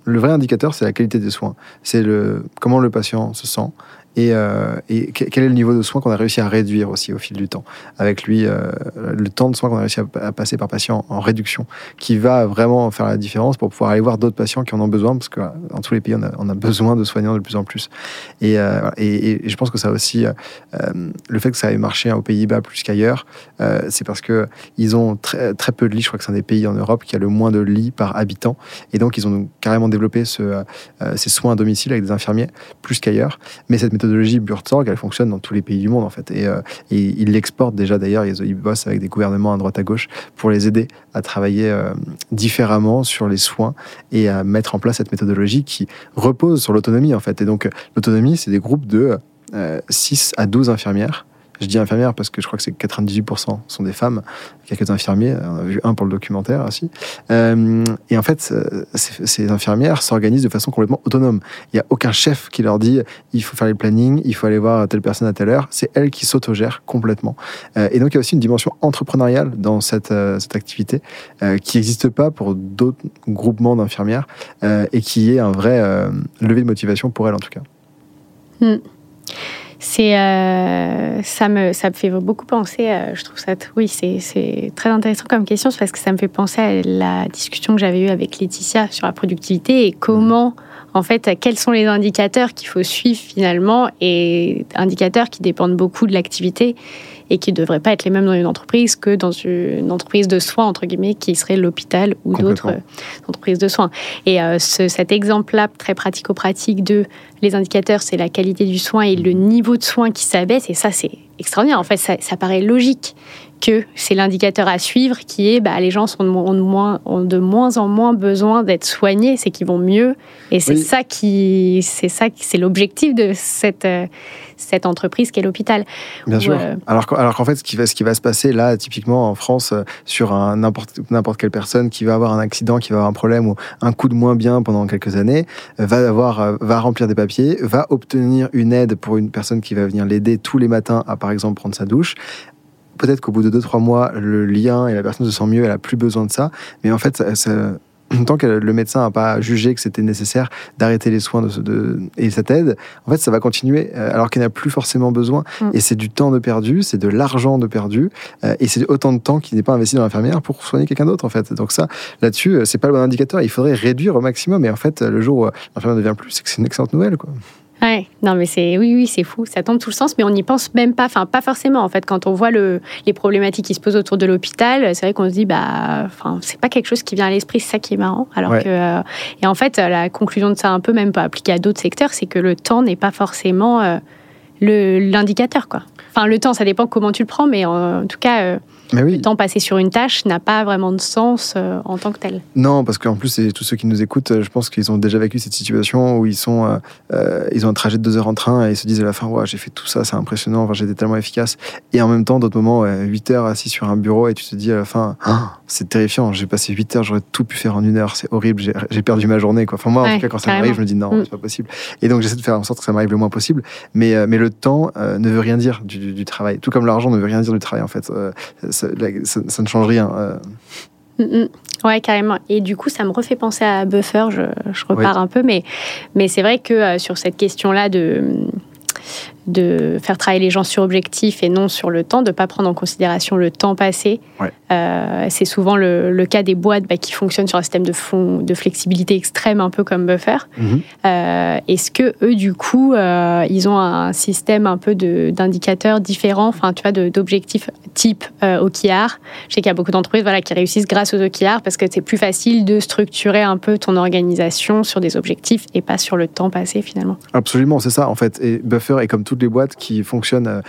le vrai indicateur, c'est la qualité des soins. C'est le, comment le patient se sent et, euh, quel est le niveau de soins qu'on a réussi à réduire aussi au fil du temps? Avec lui, euh, le temps de soins qu'on a réussi à, passer par patient en réduction, qui va vraiment faire la différence pour pouvoir aller voir d'autres patients qui en ont besoin, parce que voilà, dans tous les pays, on a, besoin de soignants de plus en plus. Et, euh, je pense que ça aussi, euh, euh, le fait que ça ait marché aux Pays-Bas plus qu'ailleurs, euh, c'est parce que ils ont très, très peu de lits. Je crois que c'est un des pays en Europe qui a le moins de lits par habitant. Et donc, ils ont carrément développé ce, euh, ces soins à domicile avec des infirmiers plus qu'ailleurs. Mais cette méthodologie Burtorg, elle fonctionne dans tous les pays du monde, en fait. Et, euh, et ils l'exportent déjà, d'ailleurs. Ils, bossent avec des gouvernements à droite à gauche pour les aider à travailler euh, différemment sur les soins et à mettre en place cette méthodologie qui repose sur l'autonomie, en fait. Et donc, l'autonomie, c'est des groupes de euh, 6 à 12 infirmières. Je dis infirmières parce que je crois que c'est 98% sont des femmes, quelques infirmiers, on a vu un pour le documentaire aussi. Euh, et en fait, euh, ces, infirmières s'organisent de façon complètement autonome. Il n'y a aucun chef qui leur dit il faut faire les plannings, il faut aller voir telle personne à telle heure. C'est elles qui s'autogèrent complètement. Euh, et donc il y a aussi une dimension entrepreneuriale dans cette, activité qui n'existe pas pour d'autres groupements d'infirmières et qui est un vrai levier de motivation pour elles en tout cas. C'est, euh, ça, me, ça me fait beaucoup penser, euh, je trouve ça, oui, c'est, c'est très intéressant comme question, parce que ça me fait penser à la discussion que j'avais eue avec Laetitia sur la productivité et comment, en fait, quels sont les indicateurs qu'il faut suivre finalement et indicateurs qui dépendent beaucoup de l'activité et qui ne devraient pas être les mêmes dans une entreprise que dans une entreprise de soins, entre guillemets, qui serait l'hôpital ou d'autres euh, entreprises de soins. Et euh, ce- cet exemple-là, très pratico-pratique de les indicateurs, c'est la qualité du soin et le niveau de soin qui s'abaisse. Et ça, c'est extraordinaire. En fait, ça, ça paraît logique que c'est l'indicateur à suivre qui est bah, les gens sont de, mo- ont de moins, ont de moins en moins besoin d'être soignés, c'est qu'ils vont mieux. Et c'est Oui. ça qui, c'est ça, qui- c'est l'objectif de cette, euh, cette entreprise qu'est l'hôpital. Bien sûr. euh, Alors, qu'en- alors qu'en fait, ce qui, va, ce qui va se passer là, typiquement en France, euh, sur un- n'importe n'importe quelle personne qui va avoir un accident, qui va avoir un problème ou un coup de moins bien pendant quelques années, euh, va, avoir, va remplir des papiers, va obtenir une aide pour une personne qui va venir l'aider tous les matins à, par exemple, prendre sa douche. Peut-être qu'au bout de 2-3 mois, le lien et la personne se sent mieux, elle a plus besoin de ça. Mais en fait, ça- ça- *clears throat* tant que le médecin n'a pas jugé que c'était nécessaire d'arrêter les soins de, ce- de- et cette aide, en fait, ça va continuer euh, alors qu'elle n'a plus forcément besoin. Mm. Et c'est du temps de perdu, c'est de l'argent de perdu, euh, et c'est autant de temps qui n'est pas investi dans l'infirmière pour soigner quelqu'un d'autre, en fait. Donc ça, là-dessus, euh, c'est pas le bon indicateur. Il faudrait réduire au maximum. Et en fait, le jour où l'infirmière ne devient plus, c'est que c'est une excellente nouvelle, quoi. Ouais, non mais c'est oui oui c'est fou, ça tombe tout le sens, mais on n'y pense même pas, enfin pas forcément en fait. Quand on voit le, les problématiques qui se posent autour de l'hôpital, c'est vrai qu'on se dit bah, enfin c'est pas quelque chose qui vient à l'esprit, c'est ça qui est marrant. Alors Ouais. que euh, et en fait la conclusion de ça un peu même pas appliquée à d'autres secteurs, c'est que le temps n'est pas forcément euh, le l'indicateur quoi. Enfin le temps, ça dépend comment tu le prends, mais en, en tout cas euh, Mais oui. le temps passé sur une tâche n'a pas vraiment de sens euh, en tant que tel. Non, parce qu'en plus, tous ceux qui nous écoutent, euh, je pense qu'ils ont déjà vécu cette situation où ils sont, euh, ils ont un trajet de deux heures en train et ils se disent à la fin, ouais, j'ai fait tout ça, c'est impressionnant, enfin, j'étais tellement efficace. Et en même temps, d'autres moments, ouais, 8 heures assis sur un bureau et tu te dis à la fin, Ah, c'est terrifiant, j'ai passé 8 heures, j'aurais tout pu faire en une heure, c'est horrible, j'ai perdu ma journée. Quoi. Enfin, moi, en tout cas, quand ça m'arrive, je me dis non, Mm. c'est pas possible. Et donc, j'essaie de faire en sorte que ça m'arrive le moins possible. Mais, mais le temps euh, ne veut rien dire du, du- du travail. Tout comme l'argent ne veut rien dire du travail, en fait. Euh, ça, la- ça- ça ne change rien. euh. Mm, mm. Ouais, carrément. Et du coup, ça me refait penser à Buffer, je, je repars un peu, mais, mais c'est vrai que euh, sur cette question-là de, de faire travailler les gens sur objectif et non sur le temps, de ne pas prendre en considération le temps passé. Euh, c'est souvent le, cas des boîtes bah, qui fonctionnent sur un système de, fond, de flexibilité extrême, un peu comme Buffer. Mhm. Euh, est-ce que eux, du coup, euh, ils ont un système un peu d'indicateurs différents, enfin, tu vois, d'objectifs type OKR Je sais qu'il y a beaucoup d'entreprises voilà, qui réussissent grâce aux OKR parce que c'est plus facile de structurer un peu ton organisation sur des objectifs et pas sur le temps passé finalement. Absolument, c'est ça en fait. Et Buffer est comme toutes les boîtes qui fonctionnent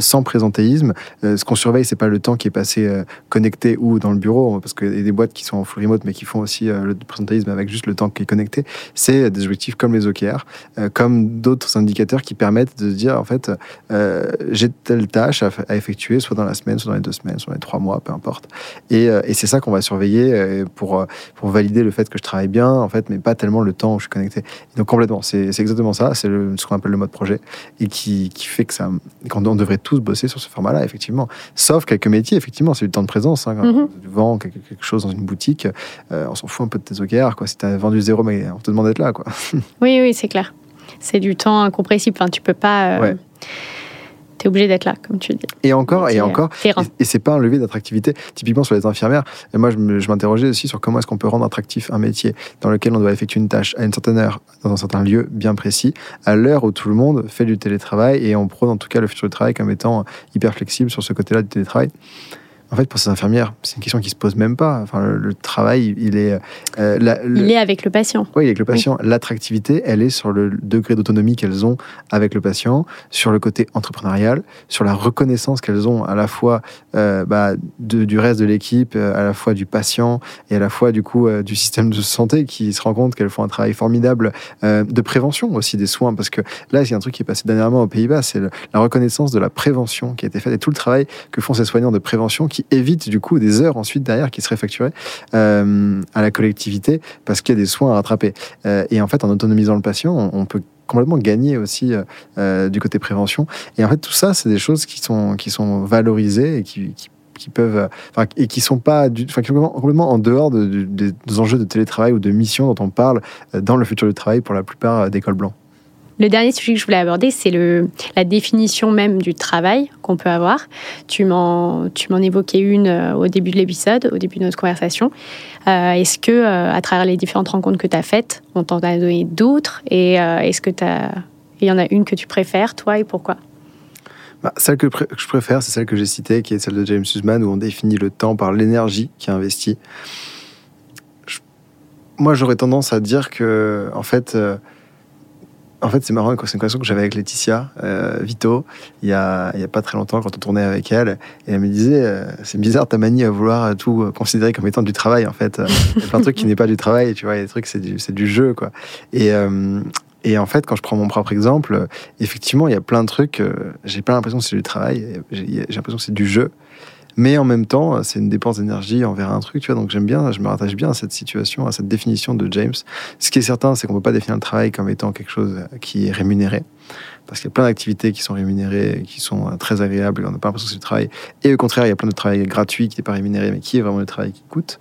sans présentéisme. ce qu'on surveille, c'est pas le temps qui est passé connecté ou dans le bureau, parce qu'il y a des boîtes qui sont en full remote mais qui font aussi euh, le présentéisme avec juste le temps qui est connecté, c'est des objectifs comme les OKR, euh, comme d'autres indicateurs qui permettent de dire en fait euh, j'ai telle tâche à, effectuer, soit dans la semaine, soit dans les deux semaines, soit dans les trois mois, peu importe. Et, et c'est ça qu'on va surveiller pour valider le fait que je travaille bien, en fait, mais pas tellement le temps où je suis connecté. donc complètement, c'est exactement ça, c'est ce qu'on appelle le mode projet et qui, qui fait que ça, qu'on on devrait tous bosser sur ce format-là, effectivement. Sauf quelques métiers, effectivement, c'est du temps de présence. Hein, quand mhm. tu vends quelque, chose dans une boutique, euh, on s'en fout un peu de tes OKR. Quoi. Si tu as vendu zéro, mais on te demande d'être là. Quoi. oui, oui, c'est clair. C'est du temps incompressible. Enfin, tu peux pas. Euh, tu es obligé d'être là, comme tu dis. Et encore, et encore. Et, et c'est pas un levier d'attractivité. Typiquement sur les infirmières, et moi je m'interrogeais aussi sur comment est-ce qu'on peut rendre attractif un métier dans lequel on doit effectuer une tâche à une certaine heure, dans un certain lieu bien précis, à l'heure où tout le monde fait du télétravail et on prône en tout cas le futur du travail comme étant hyper flexible sur ce côté-là du télétravail. En fait, pour ces infirmières, c'est une question qui se pose même pas. Enfin, le, travail, il est. Euh, il est avec le patient. Oui, avec le patient. L'attractivité, elle est sur le degré d'autonomie qu'elles ont avec le patient, sur le côté entrepreneurial, sur la reconnaissance qu'elles ont à la fois euh, bah, du reste de l'équipe, euh, à la fois du patient et à la fois du coup du système de santé qui se rend compte qu'elles font un travail formidable de prévention aussi des soins. Parce que là, il y a un truc qui est passé dernièrement aux Pays-Bas, c'est la reconnaissance de la prévention qui a été faite et tout le travail que font ces soignants de prévention qui évite du coup des heures ensuite derrière qui seraient facturées euh, à la collectivité parce qu'il y a des soins à rattraper. Euh, et en fait, en autonomisant le patient, on, peut complètement gagner aussi euh, du côté prévention. Et en fait, tout ça, c'est des choses qui sont, qui sont valorisées et qui, qui, peuvent, et qui sont pas, du, enfin, complètement, en dehors des enjeux de télétravail ou de mission dont on parle dans le futur du travail pour la plupart des cols blancs. Le dernier sujet que je voulais aborder, c'est la définition même du travail qu'on peut avoir. Tu m'en évoquais une euh, au début de l'épisode, au début de notre conversation. Euh, est-ce que, euh, à travers les différentes rencontres que tu as faites, on t'en a donné d'autres Et est-ce que il y en a une que tu préfères, toi, et pourquoi? Bah, celle que, je préfère, c'est celle que j'ai citée, qui est celle de James Sussman, où on définit le temps par l'énergie qui est investie. Moi, j'aurais tendance à dire que, en fait, en fait, c'est marrant, c'est une conversation que j'avais avec Laetitia euh, Vito il y, a, pas très longtemps quand on tournait avec elle. Et elle me disait euh, C'est bizarre ta manie à vouloir tout considérer comme étant du travail, en fait. Il y a plein de trucs qui n'est pas du travail, tu vois. Il y a des trucs, c'est du, jeu, quoi. Et, euh, et en fait, quand je prends mon propre exemple, effectivement, il y a plein de trucs. j'ai pas l'impression que c'est du travail, j'ai l'impression que c'est du jeu. Mais en même temps, c'est une dépense d'énergie envers un truc, tu vois. Donc j'aime bien, je me rattache bien à cette situation, à cette définition de James. Ce qui est certain, c'est qu'on ne peut pas définir le travail comme étant quelque chose qui est rémunéré. Parce qu'il y a plein d'activités qui sont rémunérées, qui sont très agréables, et on n'a pas l'impression que c'est du travail. Et au contraire, il y a plein de travail gratuit qui n'est pas rémunéré, mais qui est vraiment le travail qui coûte.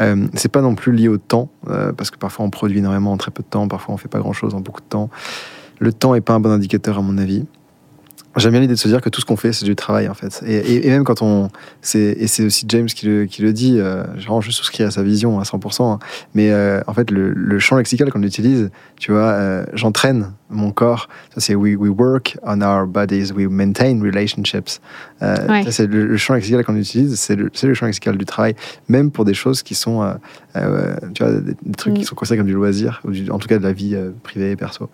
Euh, c'est pas non plus lié au temps, euh, parce que parfois on produit énormément en très peu de temps, parfois on fait pas grand chose en beaucoup de temps. Le temps est pas un bon indicateur à mon avis. J'aime bien l'idée de se dire que tout ce qu'on fait, c'est du travail, en fait. Et, même quand on. Et c'est aussi James qui le, qui le dit, euh, genre, je souscris à sa vision à 100%. Hein. mais euh, en fait, le, le champ lexical qu'on utilise, tu vois, euh, j'entraîne mon corps. Ça, c'est we, we, work on our bodies, we maintain relationships. Euh, c'est le, champ lexical qu'on utilise, c'est le, le, champ lexical du travail, même pour des choses qui sont, euh, euh, tu vois, des, trucs qui mm. sont considérés comme du loisir, ou en tout cas de la vie privée et perso.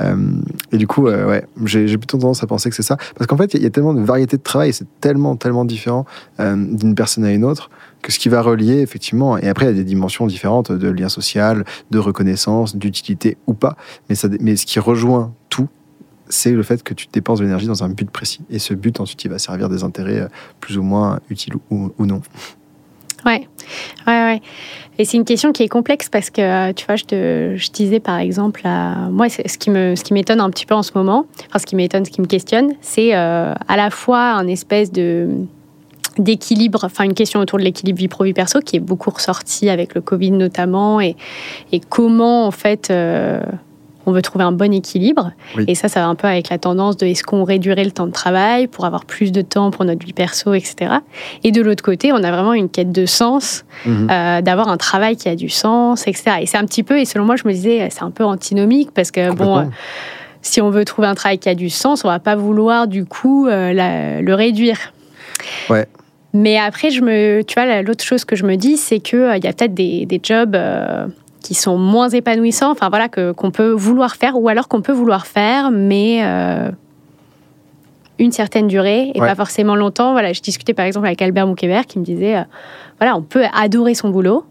et du coup, ouais, j'ai plutôt tendance à penser que c'est ça. Parce qu'en fait, il y, y, a tellement de variétés de travail, c'est tellement, tellement différent d'une personne à une autre que ce qui va relier, effectivement, et après, il y a des dimensions différentes de lien social, de reconnaissance, d'utilité ou pas, mais, ça, mais ce qui rejoint tout, c'est le fait que tu dépenses de l'énergie dans un but précis. Et ce but, ensuite, il va servir des intérêts euh, plus ou moins utiles ou, non. Ouais, ouais, ouais. Et c'est une question qui est complexe parce que, euh, tu vois, je, te, je disais par exemple, moi, ce qui, me, ce qui m'étonne un petit peu en ce moment, enfin, ce qui m'étonne, ce qui me questionne, c'est euh, à la fois un espèce de d'équilibre, enfin une question autour de l'équilibre vie pro vie perso qui est beaucoup ressortie avec le Covid notamment et, et comment en fait euh, on veut trouver un bon équilibre. Et ça, ça va un peu avec la tendance de est-ce qu'on réduirait le temps de travail pour avoir plus de temps pour notre vie perso, etc. Et de l'autre côté, on a vraiment une quête de sens, mhm. euh, d'avoir un travail qui a du sens, etc. Et c'est un petit peu, et selon moi, je me disais, c'est un peu antinomique parce que, bon, euh, si on veut trouver un travail qui a du sens, on va pas vouloir, du coup, le réduire. Ouais. Mais après, je me, tu vois, l'autre chose que je me dis, c'est qu'il il y a peut-être des, des jobs qui sont moins épanouissants, enfin voilà, que, qu'on peut vouloir faire, ou alors qu'on peut vouloir faire, mais euh, une certaine durée et pas forcément longtemps. Voilà, je discutais par exemple avec Albert Moukébert qui me disait, euh, voilà, on peut adorer son boulot,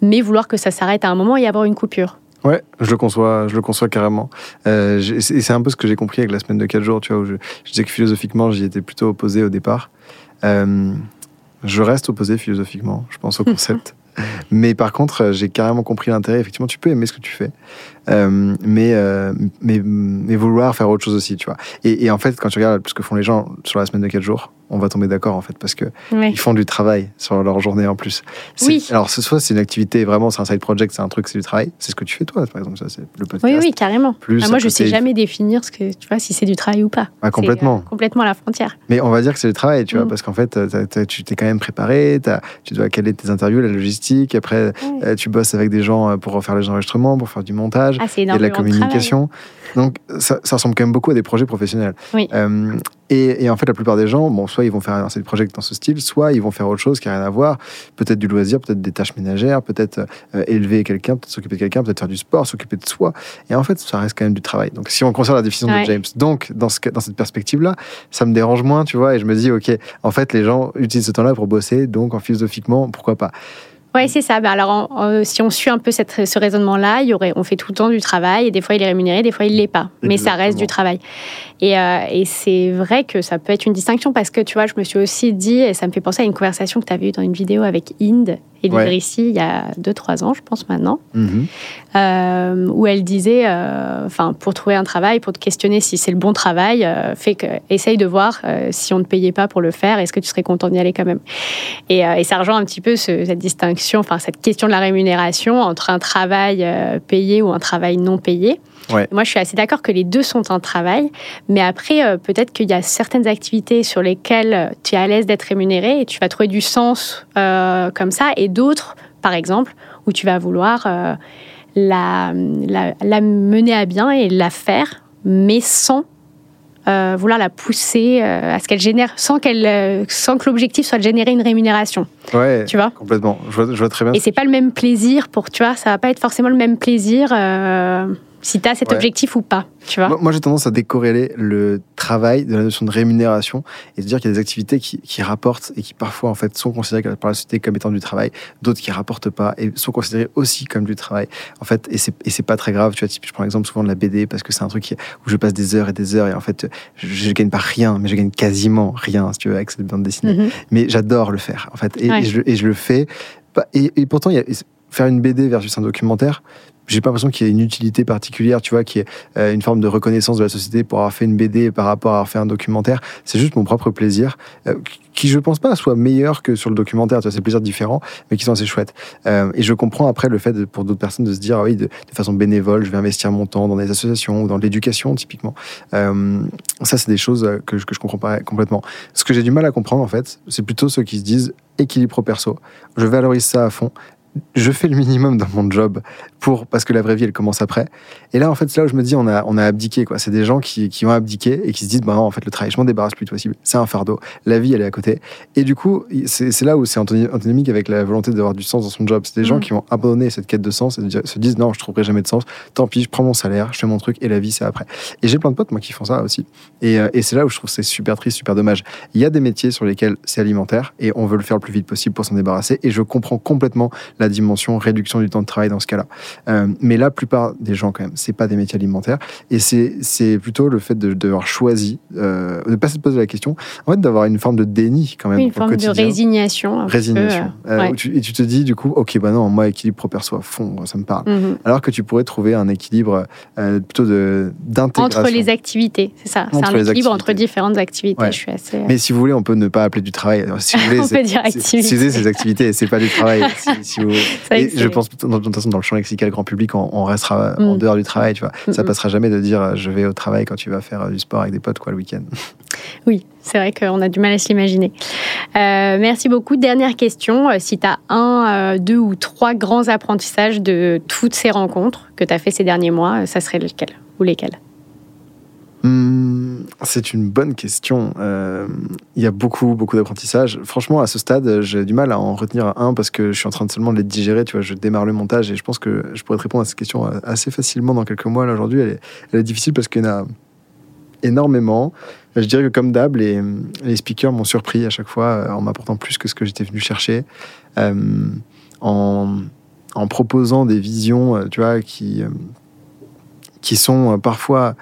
mais vouloir que ça s'arrête à un moment et avoir une coupure. Ouais, je le conçois, je le conçois carrément. Euh, et c'est un peu ce que j'ai compris avec la semaine de 4 jours, tu vois, où je, je disais que philosophiquement, j'y étais plutôt opposé au départ. Je reste opposé philosophiquement, je pense, au concept. *laughs* Mais par contre, euh, j'ai carrément compris l'intérêt. Effectivement, tu peux aimer ce que tu fais, euh, mais, euh, mais, mais, vouloir faire autre chose aussi, tu vois. Et, et, en fait, quand tu regardes ce que font les gens sur la semaine de 4 jours, on va tomber d'accord en fait parce que ils font du travail sur leur journée en plus. Oui. Alors ce soit c'est une activité vraiment, c'est un side project, c'est un truc, c'est du travail. C'est ce que tu fais toi, par exemple, ça c'est le podcast. Oui, oui, carrément. Plus ah, moi, je sais jamais définir ce que tu vois si c'est du travail ou pas. Ah, complètement. Euh, complètement à la frontière. Mais on va dire que c'est du travail, tu vois, mm. parce qu'en fait, tu t'es quand même préparé, tu dois caler tes interviews, la logistique. Après, tu bosses avec des gens pour faire les enregistrements, pour faire du montage, ah, et de la communication. Donc ça, ça, ressemble quand même beaucoup à des projets professionnels. Oui. Et, en fait, la plupart des gens, bon, soit ils vont faire un project dans ce style, soit ils vont faire autre chose qui n'a rien à voir. Peut-être du loisir, peut-être des tâches ménagères, peut-être euh, élever quelqu'un, peut-être s'occuper de quelqu'un, peut-être faire du sport, s'occuper de soi. Et en fait, ça reste quand même du travail. Donc, si on conserve la définition de James, donc dans, ce, dans cette perspective-là, ça me dérange moins, tu vois. Et je me dis, ok, en fait, les gens utilisent ce temps-là pour bosser, donc en philosophiquement, pourquoi pas oui, c'est ça. Ben alors, si on suit un peu cette, ce raisonnement-là, il y aurait, on fait tout le temps du travail et des fois il est rémunéré, des fois il l'est pas. Mais ça reste du travail. Et, euh, et c'est vrai que ça peut être une distinction parce que tu vois, je me suis aussi dit, et ça me fait penser à une conversation que tu avais eue dans une vidéo avec Inde et ouais. ici il y a 2-3 ans, je pense maintenant, mhm. euh, où elle disait, euh, pour trouver un travail, pour te questionner si c'est le bon travail, fait que essaye de voir si on ne payait pas pour le faire, est-ce que tu serais content d'y aller quand même? Et, et, ça rejoint un petit peu cette distinction, enfin cette question de la rémunération entre un travail payé ou un travail non payé. Moi, je suis assez d'accord que les deux sont un travail, mais après, euh, peut-être qu'il y a certaines activités sur lesquelles euh, tu es à l'aise d'être rémunéré et tu vas trouver du sens euh, comme ça, et d'autres, par exemple, où tu vas vouloir la, la, mener à bien et la faire, mais sans vouloir la pousser à ce qu'elle génère, sans, qu'elle, sans que l'objectif soit de générer une rémunération. Ouais, tu vois? Complètement, je vois, je vois, très bien. Et c'est pas le même plaisir pour, tu vois, ça va pas être forcément le même plaisir si tu as cet objectif ou pas. Tu vois moi, j'ai tendance à décorréler le travail de la notion de rémunération et de dire qu'il y a des activités qui, qui, rapportent et qui parfois en fait sont considérées par la société comme étant du travail, d'autres qui rapportent pas et sont considérées aussi comme du travail. En fait, et c'est, pas très grave. Tu vois, je prends l'exemple souvent de la BD parce que c'est un truc où je passe des heures et des heures et en fait, je, je gagne pas rien, mais je gagne quasiment rien, si tu veux, avec cette bande dessinée. Mm-hmm. Mais j'adore le faire, en fait, et, je, et je, le fais. Et, et pourtant, il y a, faire une BD versus un documentaire, j'ai pas l'impression qu'il y ait une utilité particulière, tu vois, qui est euh, une forme de reconnaissance de la société pour avoir fait une BD par rapport à avoir fait un documentaire. C'est juste mon propre plaisir, euh, qui je pense pas soit meilleur que sur le documentaire. Tu vois, c'est plaisirs différents, mais qui sont assez chouettes. Euh, et je comprends après le fait pour d'autres personnes de se dire, ah oui, de, façon bénévole, je vais investir mon temps dans des associations ou dans l'éducation, typiquement. ça, c'est des choses que, que je comprends pas complètement. Ce que j'ai du mal à comprendre, en fait, c'est plutôt ceux qui se disent équilibre pro-perso. Je valorise ça à fond je fais le minimum dans mon job pour parce que la vraie vie elle commence après. Et là en fait c'est là où je me dis on a on a abdiqué quoi. C'est des gens qui, qui ont abdiqué et qui se disent bah non, en fait le travail je m'en débarrasse plus possible. C'est un fardeau. La vie elle est à côté. Et du coup c'est là où c'est antinomique avec la volonté d'avoir du sens dans son job. C'est des gens mm. qui ont abandonné cette quête de sens et se disent non je trouverai jamais de sens. Tant pis je prends mon salaire, je fais mon truc et la vie c'est après. Et j'ai plein de potes moi qui font ça aussi. Et, euh, et c'est là où je trouve c'est super triste, super dommage. Il y a des métiers sur lesquels c'est alimentaire et on veut le faire le plus vite possible pour s'en débarrasser. Et je comprends complètement la dimension réduction du temps de travail dans ce cas-là. Euh, mais la plupart des gens, quand même, c'est pas des métiers alimentaires. Et c'est plutôt le fait d'avoir choisi, euh, de ne pas se poser la question, en fait, d'avoir une forme de déni, quand même. une forme de résignation. résignation. Euh, et tu te dis, du coup, ok, bah non, moi, équilibre pro-perso à fond, ça me parle. Mhm. Alors que tu pourrais trouver un équilibre plutôt d'intégration. Entre les activités, c'est ça. C'est un équilibre entre différentes activités. Je suis assez... Mais si vous voulez, on peut ne pas appeler du travail. Si vous voulez, *laughs* on peut dire activité. Si, vous voulez, ces activités, c'est pas du travail. *laughs* si, vous Et je pense, de toute façon, dans le champ lexical grand public, on, restera en mm. dehors du travail, tu vois. Ça passera jamais de dire je vais au travail quand tu vas faire du sport avec des potes, quoi, le week-end. *laughs* Oui, c'est vrai qu'on a du mal à s'imaginer. Euh, merci beaucoup. Dernière question. Euh, si tu as un, euh, deux ou trois grands apprentissages de toutes ces rencontres que tu as fait ces derniers mois, ça serait lequel ou lesquels? Hmm, c'est une bonne question. Il y a beaucoup, beaucoup d'apprentissages. Franchement, à ce stade, j'ai du mal à en retenir un parce que je suis en train de seulement de les digérer. Tu vois, je démarre le montage et je pense que je pourrais te répondre à cette question assez facilement dans quelques mois. aujourd'hui, elle, est difficile parce qu'il y en a énormément. Je dirais que comme d'hab, les, les, speakers m'ont surpris à chaque fois euh, en m'apportant plus que ce que j'étais venu chercher, euh, en, en, proposant des visions, euh, tu vois, qui, qui sont parfois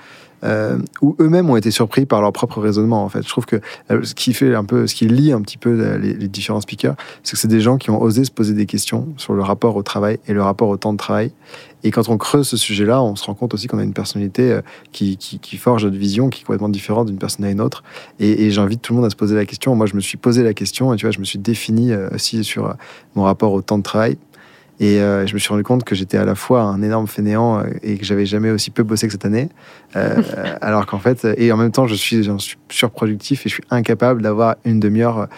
euh, où eux-mêmes ont été surpris par leur propre raisonnement. En fait, je trouve que euh, ce qui fait un peu, ce qui lie un petit peu euh, les, différents speakers, c'est que c'est des gens qui ont osé se poser des questions sur le rapport au travail et le rapport au temps de travail. Et quand on creuse ce sujet-là, on se rend compte aussi qu'on a une personnalité qui, forge notre vision, qui est complètement différente d'une personne à une autre. Et, et j'invite tout le monde à se poser la question. Moi, je me suis posé la question et tu vois, je me suis défini aussi sur mon rapport au temps de travail. Et euh, je me suis rendu compte que j'étais à la fois un énorme fainéant euh, et que j'avais jamais aussi peu bossé que cette année. Euh, *laughs* alors qu'en fait, et en même temps, je suis, surproductif et je suis incapable d'avoir une demi-heure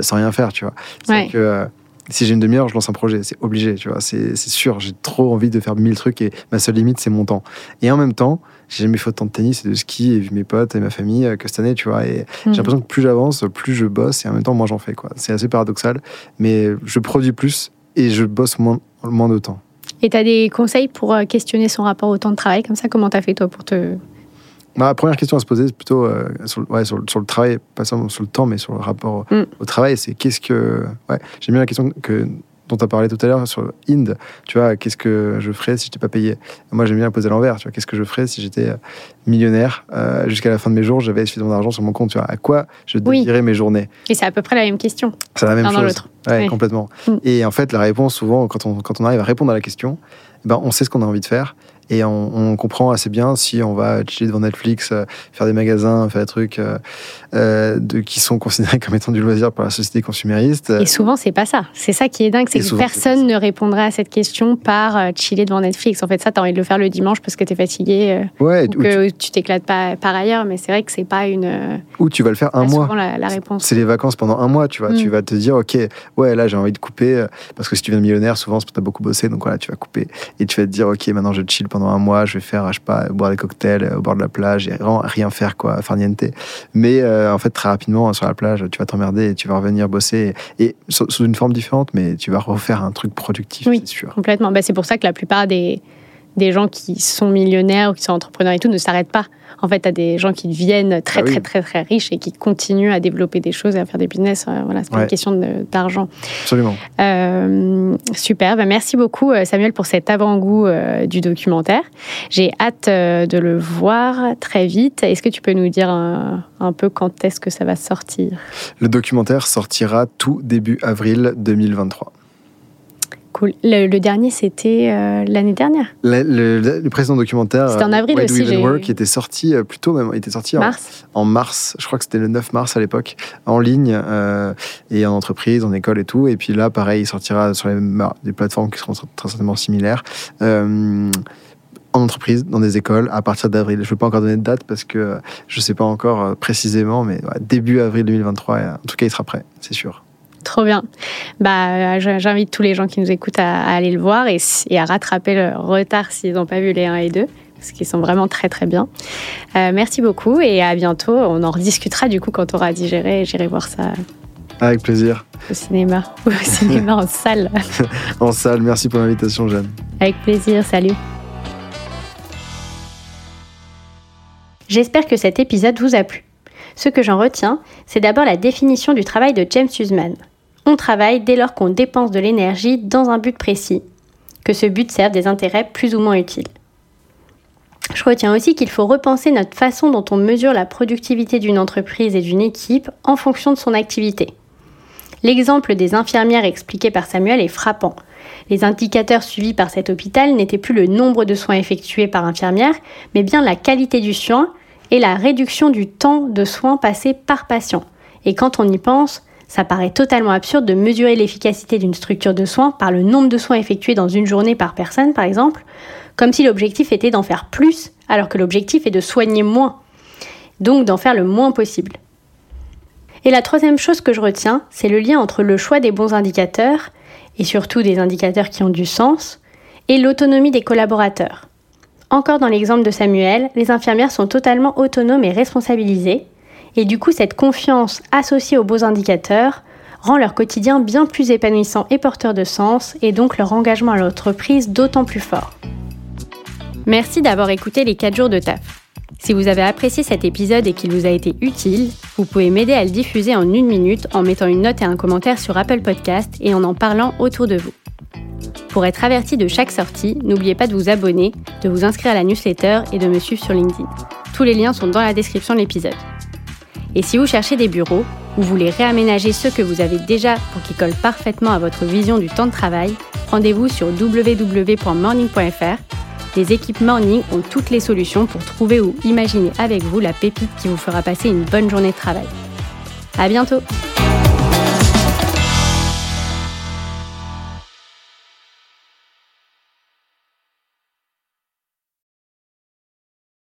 sans rien faire, tu vois. C'est que si j'ai une demi-heure, je lance un projet, c'est obligé, tu vois. C'est sûr, j'ai trop envie de faire mille trucs et ma seule limite, c'est mon temps. Et en même temps, j'ai jamais fait autant de tennis et de ski et vu mes potes et ma famille que cette année, tu vois. Et j'ai mm. l'impression que plus j'avance, plus je bosse et en même temps, moi, j'en fais, quoi. C'est assez paradoxal, mais je produis plus et je bosse moins, moins de temps. Et tu as des conseils pour euh, questionner son rapport au temps de travail comme ça Comment tu as fait toi pour te... Ma première question à se poser, c'est plutôt euh, sur, ouais, sur, sur, le travail, pas seulement sur le temps, mais sur le rapport mm. au travail. C'est qu'est-ce que. Ouais, J'aime bien la question que dont tu as parlé tout à l'heure sur Inde, tu vois, qu'est-ce que je ferais si je n'étais pas payé? Moi, j'aime bien poser l'envers, tu vois, qu'est-ce que je ferais si j'étais euh, millionnaire euh, jusqu'à la fin de mes jours, j'avais suffisamment d'argent sur mon compte, tu vois, à quoi je dédierais mes journées? Et c'est à peu près la même question. C'est la même chose. Ouais, complètement. Mm. Et en fait, la réponse, souvent, quand on, quand on arrive à répondre à la question, eh ben, on sait ce qu'on a envie de faire et on, comprend assez bien si on va chiller devant Netflix, euh, faire des magasins, faire des trucs euh, euh, de, qui sont considérés comme étant du loisir par la société consumériste. Et souvent, c'est pas ça. C'est ça qui est dingue, c'est que personne ne répondrait à cette question par chiller devant Netflix. En fait, ça, tu as envie de le faire le dimanche parce que tu es fatigué ouais, ou que tu t'éclates pas par ailleurs, mais c'est vrai que c'est pas une. Ou tu vas le faire un mois. La, la réponse. C'est les vacances pendant un mois, tu vois. Tu mm. vas te dire, ok, ouais, là, j'ai envie de couper parce que si tu viens de millionnaire, souvent, c'est parce que tu as beaucoup bossé, donc voilà, tu vas couper et tu vas te dire, ok, maintenant je chill pendant un mois, je vais faire je sais pas, boire des cocktails euh, au bord de la plage et vraiment rien faire, quoi, farniente. Mais euh, en fait, très rapidement, sur la plage, tu vas t'emmerder et tu vas revenir bosser. Et, sous, une forme différente, mais tu vas refaire un truc productif, oui, c'est sûr. Complètement. Bah, c'est pour ça que la plupart des, des gens qui sont millionnaires ou qui sont entrepreneurs et tout ne s'arrêtent pas. En fait, as des gens qui deviennent très, ah très, très, très riches et qui continuent à développer des choses et à faire des business. Euh, voilà, c'est pas une question d'argent. Absolument. Euh, super. Ben, merci beaucoup, euh, Samuel, pour cet avant-goût du documentaire. J'ai hâte de le voir très vite. Est-ce que tu peux nous dire un, un peu quand est-ce que ça va sortir? Le documentaire sortira tout début avril 2023. Le, dernier, c'était euh, l'année dernière. Le, précédent documentaire. C'était en avril aussi. qui était sorti euh, plutôt même, il était sorti mars. En, mars. Je crois que c'était le 9 mars à l'époque, en ligne euh, et en entreprise, en école et tout. Et puis là, pareil, il sortira sur les, bah, des plateformes qui seront très certainement similaires. en entreprise, dans des écoles, à partir d'avril. Je ne peux pas encore donner de date parce que je ne sais pas encore précisément, mais début avril 2023, en tout cas, il sera prêt, c'est sûr. Trop bien. Bah, j'invite tous les gens qui nous écoutent à, aller le voir et, à rattraper le retard s'ils n'ont pas vu les 1 et 2 parce qu'ils sont vraiment très très bien. Euh, merci beaucoup et à bientôt. On en rediscutera du coup quand on aura digéré. J'irai voir ça. Avec plaisir. Au cinéma. *laughs* Au cinéma en salle. *laughs* en salle. Merci pour l'invitation, Jeanne. Avec plaisir. Salut. J'espère que cet épisode vous a plu. Ce que j'en retiens, c'est d'abord la définition du travail de James Huseman. On travaille dès lors qu'on dépense de l'énergie dans un but précis, que ce but serve des intérêts plus ou moins utiles. Je retiens aussi qu'il faut repenser notre façon dont on mesure la productivité d'une entreprise et d'une équipe en fonction de son activité. L'exemple des infirmières expliqué par Samuel est frappant. Les indicateurs suivis par cet hôpital n'étaient plus le nombre de soins effectués par infirmière, mais bien la qualité du soin et la réduction du temps de soins passés par patient. Et quand on y pense, Ça paraît totalement absurde de mesurer l'efficacité d'une structure de soins par le nombre de soins effectués dans une journée par personne, par exemple, comme si l'objectif était d'en faire plus, alors que l'objectif est de soigner moins, donc d'en faire le moins possible. Et la troisième chose que je retiens, c'est le lien entre le choix des bons indicateurs, et surtout des indicateurs qui ont du sens, et l'autonomie des collaborateurs. Encore dans l'exemple de Samuel, les infirmières sont totalement autonomes et responsabilisées, et du coup, cette confiance associée aux beaux indicateurs rend leur quotidien bien plus épanouissant et porteur de sens, et donc leur engagement à l'entreprise d'autant plus fort. Merci d'avoir écouté les 4 jours de taf. Si vous avez apprécié cet épisode et qu'il vous a été utile, vous pouvez m'aider à le diffuser en une minute en mettant une note et un commentaire sur Apple Podcast et en en parlant autour de vous. Pour être averti de chaque sortie, n'oubliez pas de vous abonner, de vous inscrire à la newsletter et de me suivre sur LinkedIn. Tous les liens sont dans la description de l'épisode. Et si vous cherchez des bureaux ou voulez réaménager ceux que vous avez déjà pour qu'ils collent parfaitement à votre vision du temps de travail, rendez-vous sur www.morning.fr. Les équipes Morning ont toutes les solutions pour trouver ou imaginer avec vous la pépite qui vous fera passer une bonne journée de travail. À bientôt!